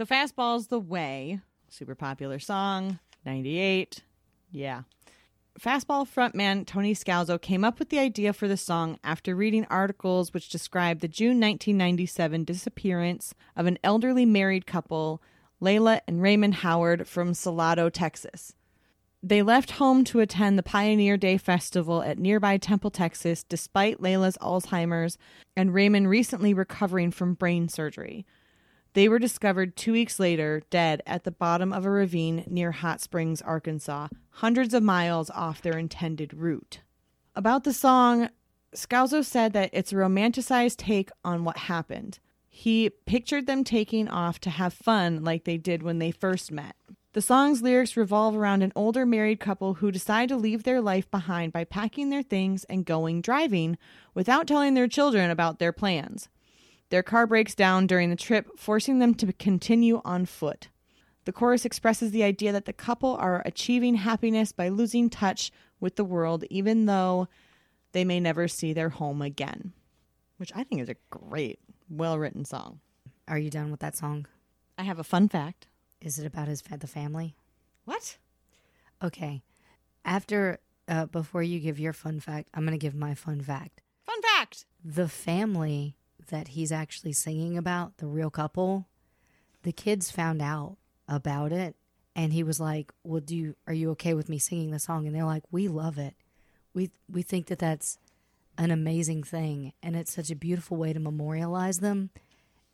So Fastball's the way. Super popular song. 98. Yeah. Fastball frontman Tony Scalzo came up with the idea for the song after reading articles which described the June 1997 disappearance of an elderly married couple, Layla and Raymond Howard from Salado, Texas. They left home to attend the Pioneer Day Festival at nearby Temple, Texas, despite Layla's Alzheimer's and Raymond recently recovering from brain surgery. They were discovered two weeks later, dead at the bottom of a ravine near Hot Springs, Arkansas, hundreds of miles off their intended route. About the song, Scalzo said that it's a romanticized take on what happened. He pictured them taking off to have fun like they did when they first met. The song's lyrics revolve around an older married couple who decide to leave their life behind by packing their things and going driving without telling their children about their plans. Their car breaks down during the trip, forcing them to continue on foot. The chorus expresses the idea that the couple are achieving happiness by losing touch with the world, even though they may never see their home again. Which I think is a great, well written song. Are you done with that song? I have a fun fact. Is it about his fa- the family? What? Okay. After uh, before you give your fun fact, I'm going to give my fun fact. Fun fact! The family that he's actually singing about, the real couple, the kids found out about it and he was like, "Well, do you are you okay with me singing the song?" And they're like, "We love it. We we think that that's an amazing thing and it's such a beautiful way to memorialize them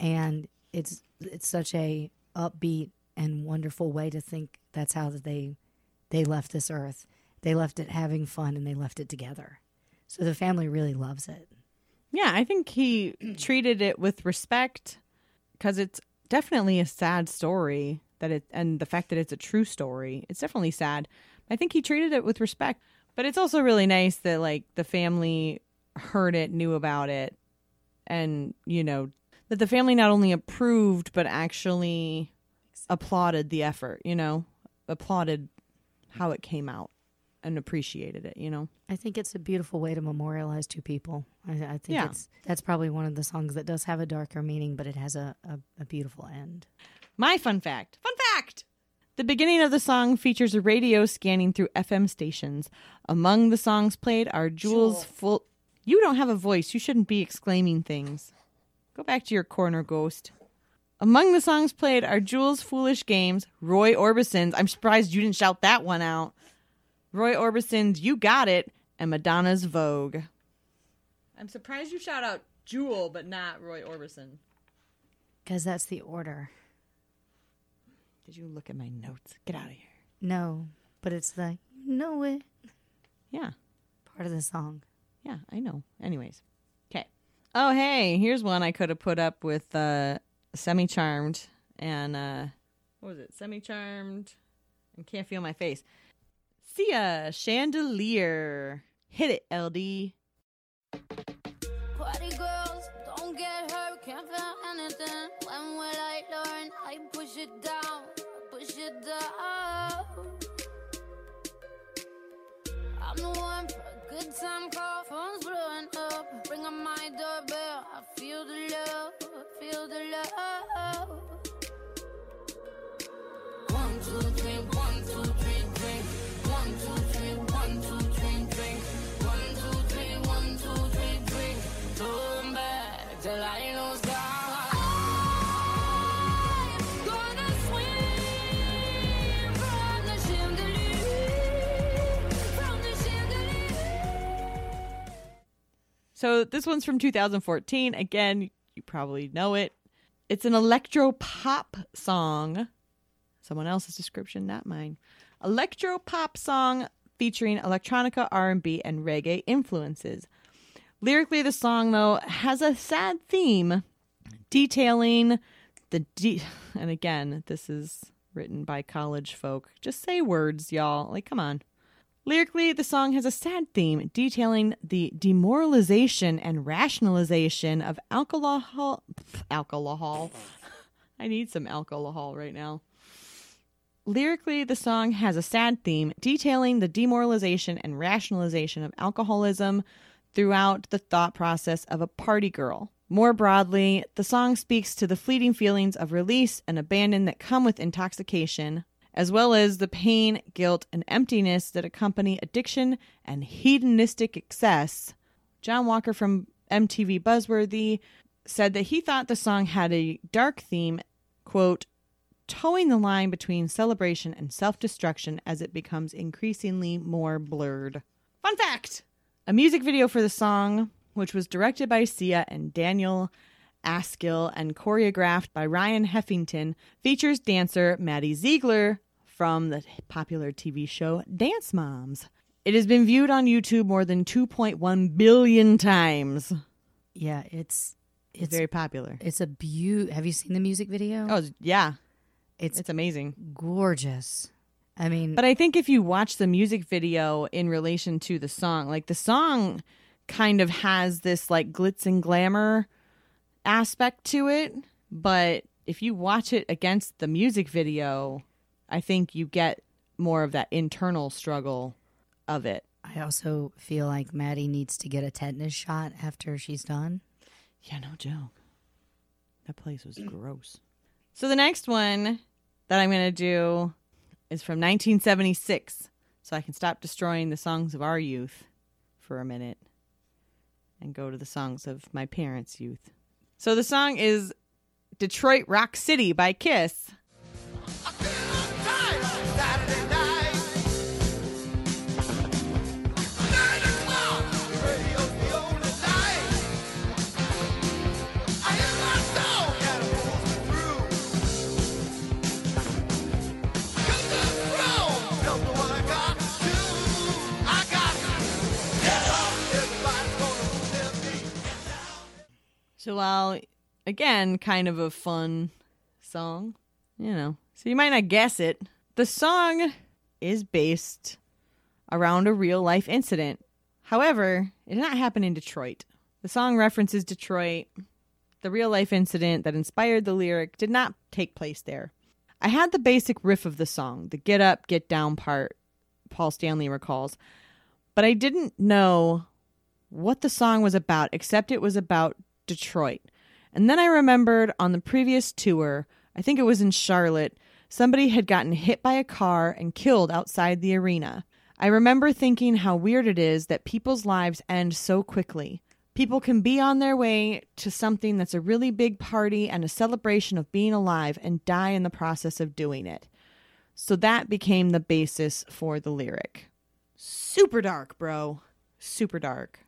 and it's it's such a upbeat and wonderful way to think that's how that they they left this earth. They left it having fun and they left it together. So the family really loves it. Yeah, I think he treated it with respect because it's definitely a sad story that it and the fact that it's a true story. It's definitely sad. I think he treated it with respect, but it's also really nice that like the family heard it, knew about it, and you know that the family not only approved but actually applauded the effort. You know, applauded how it came out and appreciated it. You know. I think it's a beautiful way to memorialize two people. I, I think Yeah. it's that's probably one of the songs that does have a darker meaning, but it has a, a, a beautiful end. My fun fact. Fun fact! The beginning of the song features a radio scanning through FM stations. Among the songs played are Jewel's Full. You don't have a voice. You shouldn't be exclaiming things. Go back to your corner, ghost. Among the songs played are Jewel's Foolish Games, Roy Orbison's. I'm surprised you didn't shout that one out. Roy Orbison's You Got It, and Madonna's Vogue. I'm surprised you shout out Jewel, but not Roy Orbison. Because that's the order. Did you look at my notes? Get out of here. No, but it's the you know it Yeah. part of the song. Yeah, I know. Anyways. Okay. Oh, hey, here's one I could have put up with uh Semi Charmed and uh what was it? Semi Charmed and Can't Feel My Face. Ya, Chandelier. Hit it, LD. Party girls, don't get hurt, can't feel anything. When will I learn? I push it down, push it down. I'm the one for a good time call, phone's blowing up. Ring my doorbell, I feel the love, feel the love. So this one's from 2014. Again, you probably know it. It's an electro pop song. Someone else's description, not mine. Electro pop song featuring electronica, R&B, and reggae influences. Lyrically, the song though has a sad theme detailing the de- and again, this is written by college folk. Just say words, y'all. Like, come on. Lyrically, the song has a sad theme detailing the demoralization and rationalization of alcohol. Alcohol. I need some alcohol right now. Lyrically, the song has a sad theme detailing the demoralization and rationalization of alcoholism throughout the thought process of a party girl. More broadly, the song speaks to the fleeting feelings of release and abandon that come with intoxication, as well as the pain, guilt, and emptiness that accompany addiction and hedonistic excess. John Walker from MTV Buzzworthy said that he thought the song had a dark theme, quote, towing the line between celebration and self destruction as it becomes increasingly more blurred. Fun fact a music video for the song, which was directed by Sia and Daniel Askill and choreographed by Ryan Heffington, features dancer Maddie Ziegler from the popular TV show Dance Moms. It has been viewed on YouTube more than 2.1 billion times. Yeah, it's it's very popular. It's a beaut. Have you seen the music video? Oh, yeah. It's It's amazing. gorgeous. I mean, But I think if you watch the music video in relation to the song, like the song kind of has this like glitz and glamour aspect to it, but if you watch it against the music video, I think you get more of that internal struggle of it. I also feel like Maddie needs to get a tetanus shot after she's done. Yeah, no joke. That place was gross. So the next one that I'm going to do is from 1976. So I can stop destroying the songs of our youth for a minute and go to the songs of my parents' youth. So the song is Detroit Rock City by Kiss. So while again kind of a fun song, you know. So you might not guess it. The song is based around a real life incident. However, it did not happen in Detroit. The song references Detroit. The real life incident that inspired the lyric did not take place there. I had the basic riff of the song, the get up, get down part, Paul Stanley recalls, but I didn't know what the song was about, except it was about Detroit. And then I remembered on the previous tour, I think it was in Charlotte, somebody had gotten hit by a car and killed outside the arena. I remember thinking how weird it is that people's lives end so quickly. People can be on their way to something that's a really big party and a celebration of being alive and die in the process of doing it. So that became the basis for the lyric. Super dark, bro. Super dark.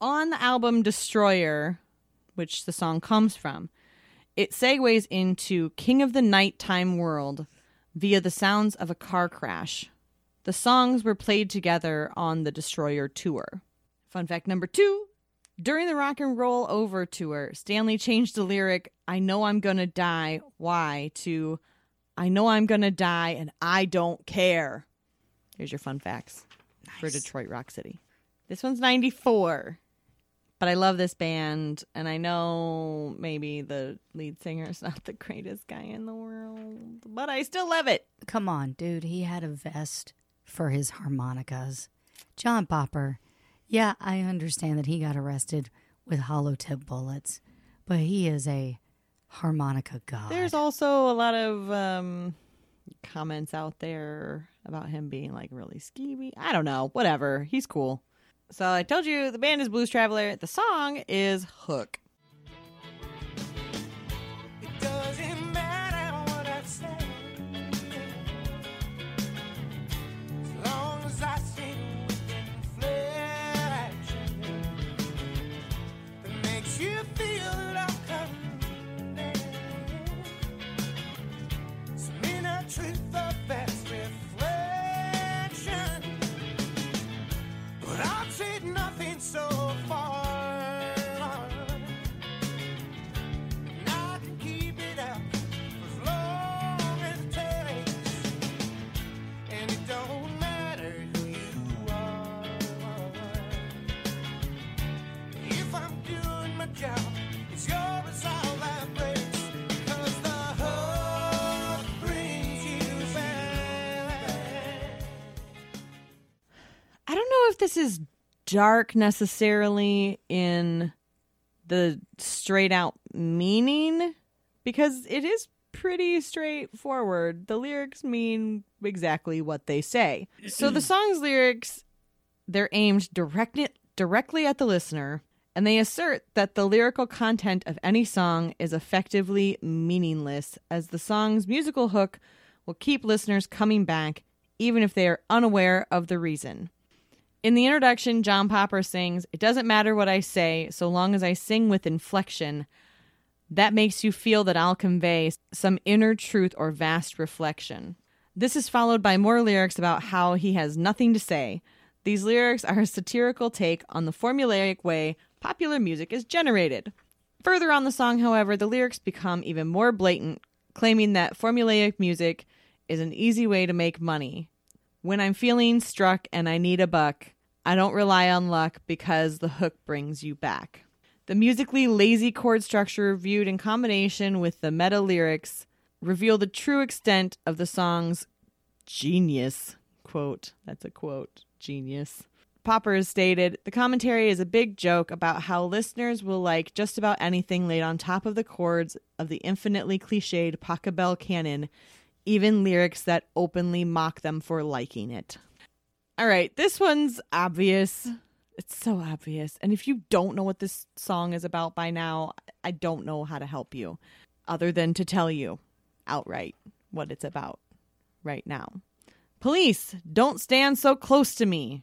On the album Destroyer, which the song comes from, it segues into King of the Nighttime World via the sounds of a car crash. The songs were played together on the Destroyer tour. Fun fact number two during the Rock and Roll Over tour, Stanley changed the lyric, I know I'm gonna die, why, to I know I'm gonna die and I don't care. Here's your fun facts for Detroit Rock City. This one's 94. But I love this band, and I know maybe the lead singer is not the greatest guy in the world, but I still love it. Come on, dude. He had a vest for his harmonicas. John Popper. Yeah, I understand that he got arrested with hollow tip bullets, but he is a harmonica god. There's also a lot of um, comments out there about him being like really skeevy. I don't know. Whatever. He's cool. So I told you the band is Blues Traveler. The song is Hook. I don't know if this is dark necessarily in the straight out meaning because it is pretty straightforward. The lyrics mean exactly what they say. So the song's lyrics they're aimed direct directly at the listener and they assert that the lyrical content of any song is effectively meaningless as the song's musical hook will keep listeners coming back even if they are unaware of the reason. In the introduction, John Popper sings, It doesn't matter what I say, so long as I sing with inflection. That makes you feel that I'll convey some inner truth or vast reflection. This is followed by more lyrics about how he has nothing to say. These lyrics are a satirical take on the formulaic way popular music is generated. Further on the song, however, the lyrics become even more blatant, claiming that formulaic music is an easy way to make money. When I'm feeling struck and I need a buck, I don't rely on luck because the hook brings you back. The musically lazy chord structure viewed in combination with the meta lyrics reveal the true extent of the song's genius. Quote, that's a quote, genius. Popper has stated the commentary is a big joke about how listeners will like just about anything laid on top of the chords of the infinitely cliched Pachelbel canon, even lyrics that openly mock them for liking it. All right, this one's obvious. It's so obvious. And if you don't know what this song is about by now, I don't know how to help you other than to tell you outright what it's about right now. Police, don't stand so close to me.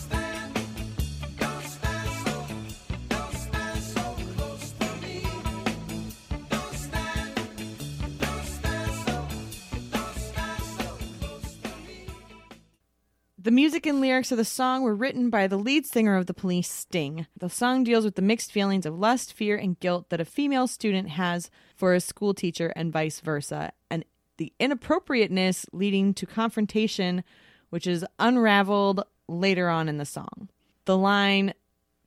The music and lyrics of the song were written by the lead singer of the police, Sting. The song deals with the mixed feelings of lust, fear, and guilt that a female student has for a school teacher and vice versa, and the inappropriateness leading to confrontation, which is unraveled later on in the song. The line,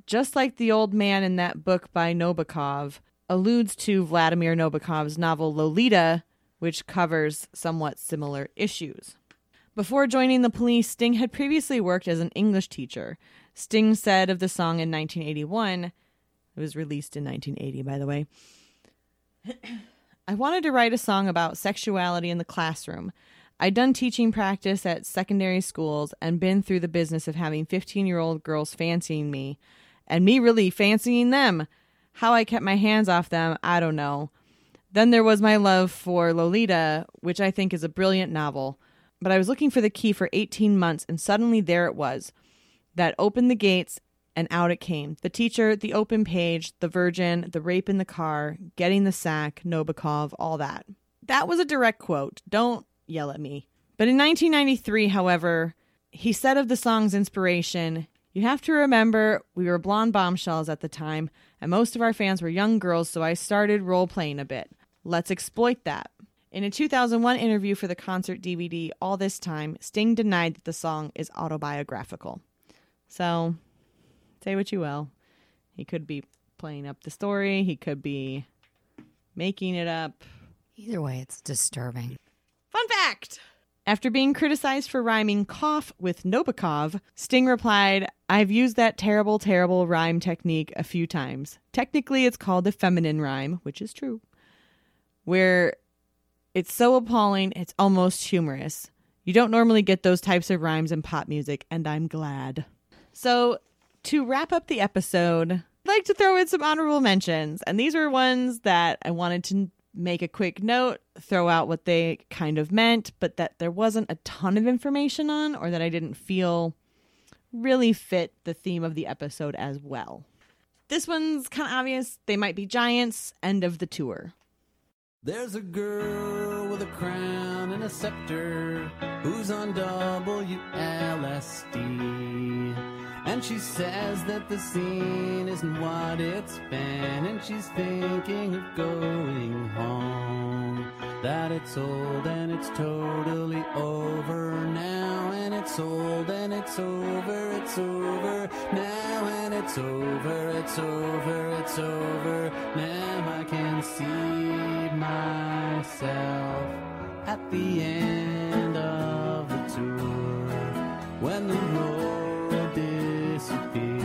just like the old man in that book by Nabokov, alludes to Vladimir Nabokov's novel Lolita, which covers somewhat similar issues. Before joining the police, Sting had previously worked as an English teacher. Sting said of the song in 1981, it was released in 1980, by the way. I wanted to write a song about sexuality in the classroom. I'd done teaching practice at secondary schools and been through the business of having 15 year old girls fancying me and me really fancying them. How I kept my hands off them, I don't know. Then there was my love for Lolita, which I think is a brilliant novel. But I was looking for the key for 18 months, and suddenly there it was. That opened the gates, and out it came. The teacher, the open page, the virgin, the rape in the car, getting the sack, Nabokov, all that. That was a direct quote. Don't yell at me. But in 1993, however, he said of the song's inspiration, You have to remember, we were blonde bombshells at the time, and most of our fans were young girls, so I started role playing a bit. Let's exploit that. In a 2001 interview for the concert DVD, All This Time, Sting denied that the song is autobiographical. So, say what you will. He could be playing up the story, he could be making it up. Either way, it's disturbing. Fun fact! After being criticized for rhyming cough with Nabokov, Sting replied, I've used that terrible, terrible rhyme technique a few times. Technically, it's called the feminine rhyme, which is true, where it's so appalling, it's almost humorous. You don't normally get those types of rhymes in pop music, and I'm glad. So, to wrap up the episode, I'd like to throw in some honorable mentions. And these were ones that I wanted to make a quick note, throw out what they kind of meant, but that there wasn't a ton of information on, or that I didn't feel really fit the theme of the episode as well. This one's kind of obvious. They might be giants. End of the tour. There's a girl with a crown and a scepter who's on WLSD. And she says that the scene isn't what it's been, and she's thinking of going. That it's old and it's totally over now, and it's old and it's over, it's over now, and it's over, it's over, it's over now. I can see myself at the end of the tour when the road disappears.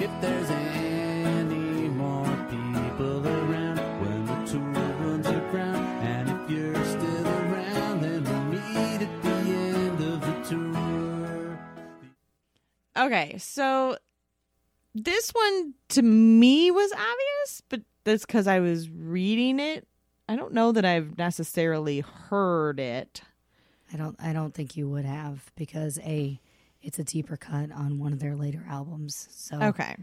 If there's any Okay, so this one to me was obvious, but that's because I was reading it. I don't know that I've necessarily heard it. I don't I don't think you would have because a it's a deeper cut on one of their later albums. So Okay.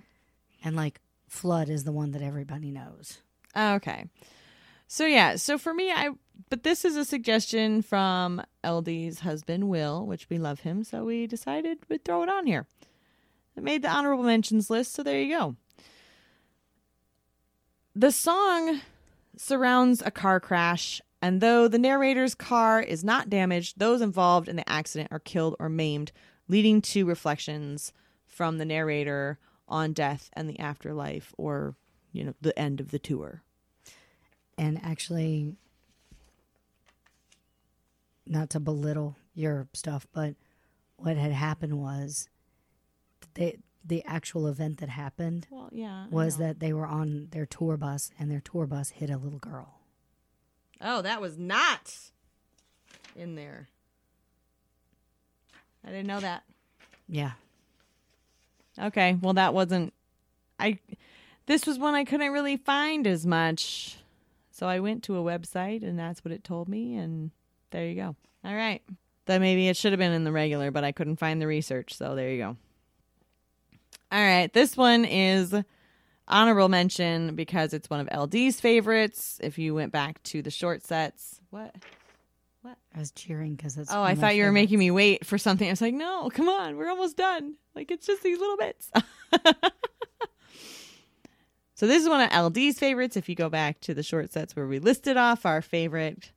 And like Flood is the one that everybody knows. Okay. So yeah, so for me I but this is a suggestion from LD's husband Will, which we love him, so we decided we'd throw it on here. It made the honorable mentions list, so there you go. The song surrounds a car crash, and though the narrator's car is not damaged, those involved in the accident are killed or maimed, leading to reflections from the narrator on death and the afterlife or, you know, the end of the tour. And actually not to belittle your stuff, but what had happened was they the actual event that happened Well, yeah. Was that they were on their tour bus and their tour bus hit a little girl. Oh, that was not in there. I didn't know that. Yeah. Okay, well that wasn't I this was one I couldn't really find as much. So I went to a website and that's what it told me and there you go. All right. That maybe it should have been in the regular, but I couldn't find the research, so there you go. All right, this one is honorable mention because it's one of LD's favorites. If you went back to the short sets, what? What? I was cheering because it's. Oh, I thought you were making me wait for something. I was like, no, come on, we're almost done. Like it's just these little bits. so this is one of LD's favorites. If you go back to the short sets where we listed off our favorite,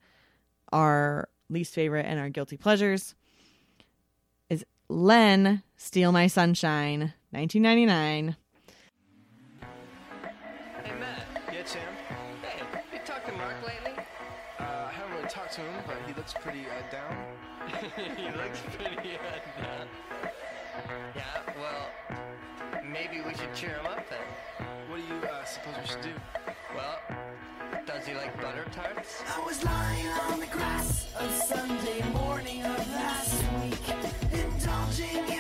our least favorite, and our guilty pleasures, is Len "Steal My Sunshine," 1999. Hey, Matt. Yeah, Tim. Hey, you talked to Mark lately? Uh, I haven't really talked to him, but he looks pretty uh, down. he looks pretty uh, down. Yeah, well, maybe we should cheer him up then. What do you uh, suppose we should do? Well, does he like butter tarts? I was lying on the grass of Sunday morning of last week, indulging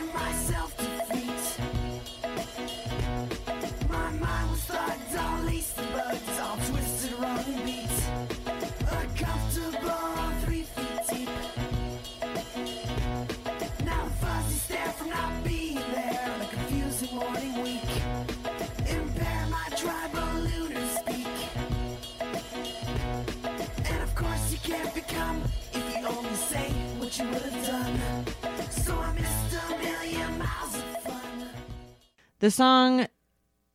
you would have done. So I missed a million miles of fun. The song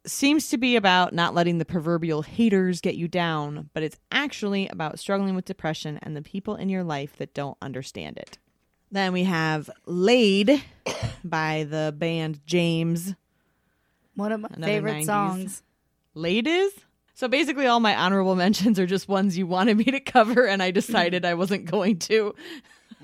seems to be about not letting the proverbial haters get you down, but it's actually about struggling with depression and the people in your life that don't understand it. Then we have Laid by the band James. One of my Another favorite 90s. songs. Laid is? So basically, all my honorable mentions are just ones you wanted me to cover, and I decided I wasn't going to.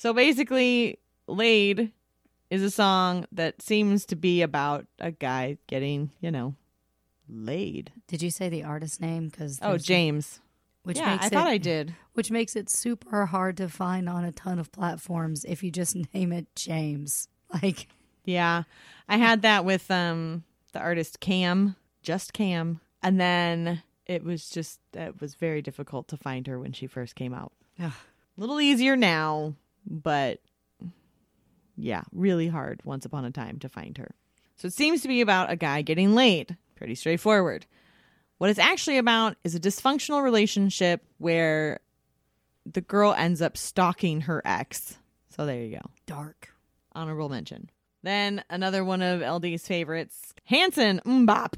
So basically, Laid is a song that seems to be about a guy getting, you know, laid. Did you say the artist name? Because Oh, James. Which Yeah, makes I it, thought I did. Which makes it super hard to find on a ton of platforms if you just name it James. Like, Yeah. I had that with um the artist Cam, just Cam. And then it was just it was very difficult to find her when she first came out. A little easier now, but yeah, really hard once upon a time to find her. So it seems to be about a guy getting laid. Pretty straightforward. What it's actually about is a dysfunctional relationship where the girl ends up stalking her ex. So there you go. dark. Honorable mention. Then another one of LD's favorites, Hanson MMMBop.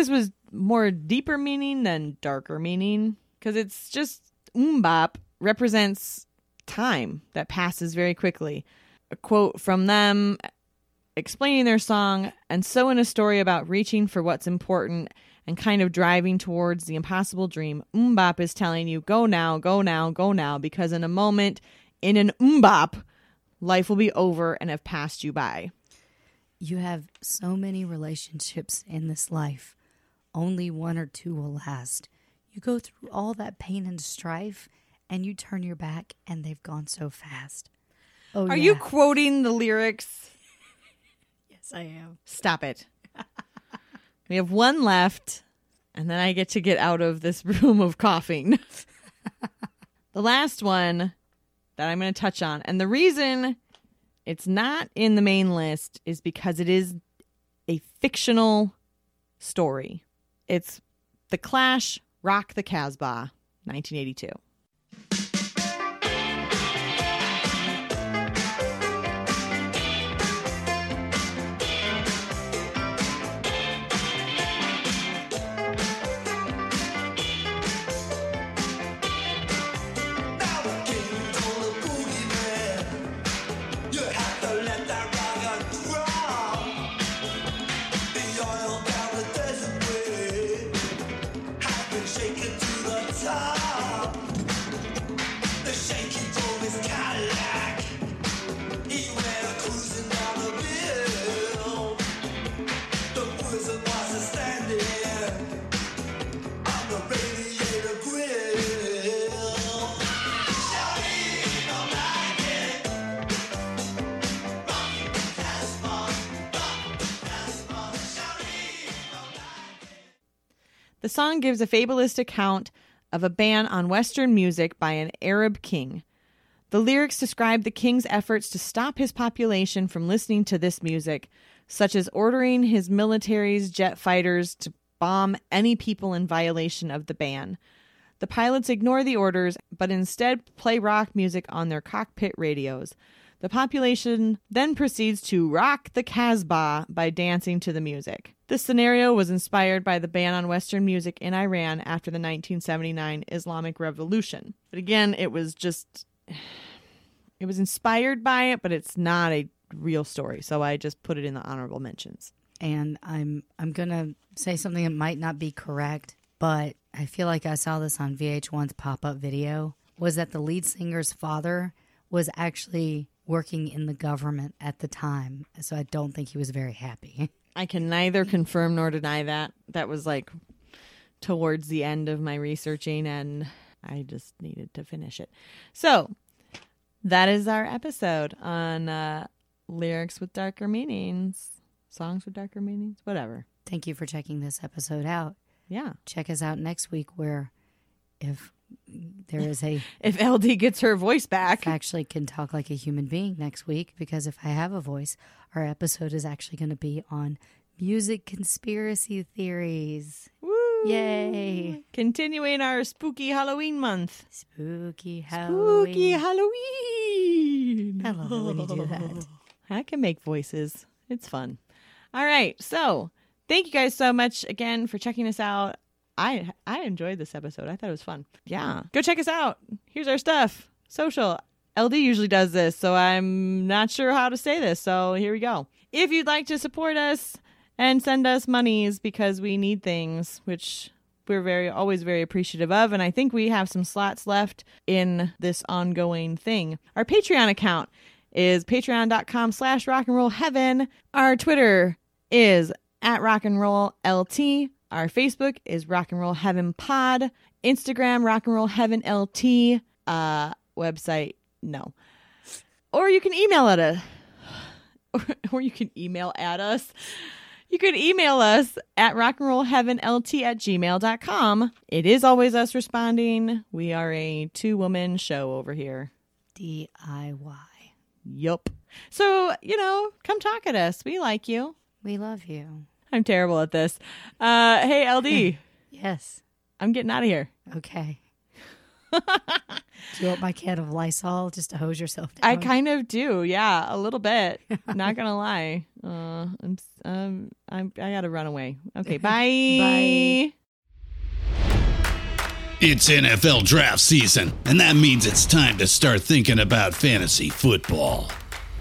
This was more deeper meaning than darker meaning because it's just MMMBop represents time that passes very quickly. A quote from them explaining their song, and so in a story about reaching for what's important and kind of driving towards the impossible dream, MMMBop is telling you, go now, go now, go now, because in a moment, in an MMMBop, life will be over and have passed you by. You have so many relationships in this life. Only one or two will last. You go through all that pain and strife, and you turn your back, and they've gone so fast. Oh, Are yeah. you quoting the lyrics? Yes, I am. Stop it. we have one left, and then I get to get out of this room of coughing. the last one that I'm going to touch on. And the reason it's not in the main list is because it is a fictional story. It's The Clash Rock the Casbah, 1982. Song gives a fabulous account of a ban on Western music by an Arab king. The lyrics describe the king's efforts to stop his population from listening to this music, such as ordering his military's jet fighters to bomb any people in violation of the ban. The pilots ignore the orders, but instead play rock music on their cockpit radios. The population then proceeds to rock the Casbah by dancing to the music. This scenario was inspired by the ban on Western music in Iran after the 1979 Islamic Revolution. But again, it was just. It was inspired by it, but it's not a real story. So I just put it in the honorable mentions. and I'm I'm gonna say something that might not be correct, but I feel like I saw this on VH1's pop up video. Was that the lead singer's father was actually working in the government at the time, so I don't think he was very happy. I can neither confirm nor deny that. That was like towards the end of my researching, and I just needed to finish it. So that is our episode on uh, lyrics with darker meanings, songs with darker meanings, whatever. Thank you for checking this episode out. Yeah. Check us out next week where if there is a If LD gets her voice back, actually can talk like a human being next week because if I have a voice, our episode is actually going to be on music conspiracy theories. Woo! Yay! continuing our spooky Halloween month. Spooky Halloween. Spooky Halloween. I love it when you do that. I can make voices. It's fun. All right. So thank you guys so much again for checking us out. I I enjoyed this episode. I thought it was fun. Yeah. Mm. Go check us out. Here's our stuff. Social. LD usually does this, so I'm not sure how to say this. So here we go. If you'd like to support us and send us monies because we need things, which we're very always very appreciative of and i think we have some slots left in this ongoing thing our patreon account is patreon.com slash rock and roll heaven our twitter is at rock and roll lt our facebook is rock and roll heaven pod instagram rock and roll heaven lt uh website no or you can email at us or you can email at us you can email us at rockandrollheavenlt at gmail.com. It is always us responding. We are a two woman show over here. DIY. Yup. So, you know, come talk at us. We like you. We love you. I'm terrible at this. Uh, hey, LD. Yes. I'm getting out of here. Okay. Do you want my can of Lysol just to hose yourself down? I kind of do. Yeah, a little bit. Not going to lie. Uh, I'm, um, I'm, I got to run away. Okay, bye. Bye. It's NFL draft season, and that means it's time to start thinking about fantasy football.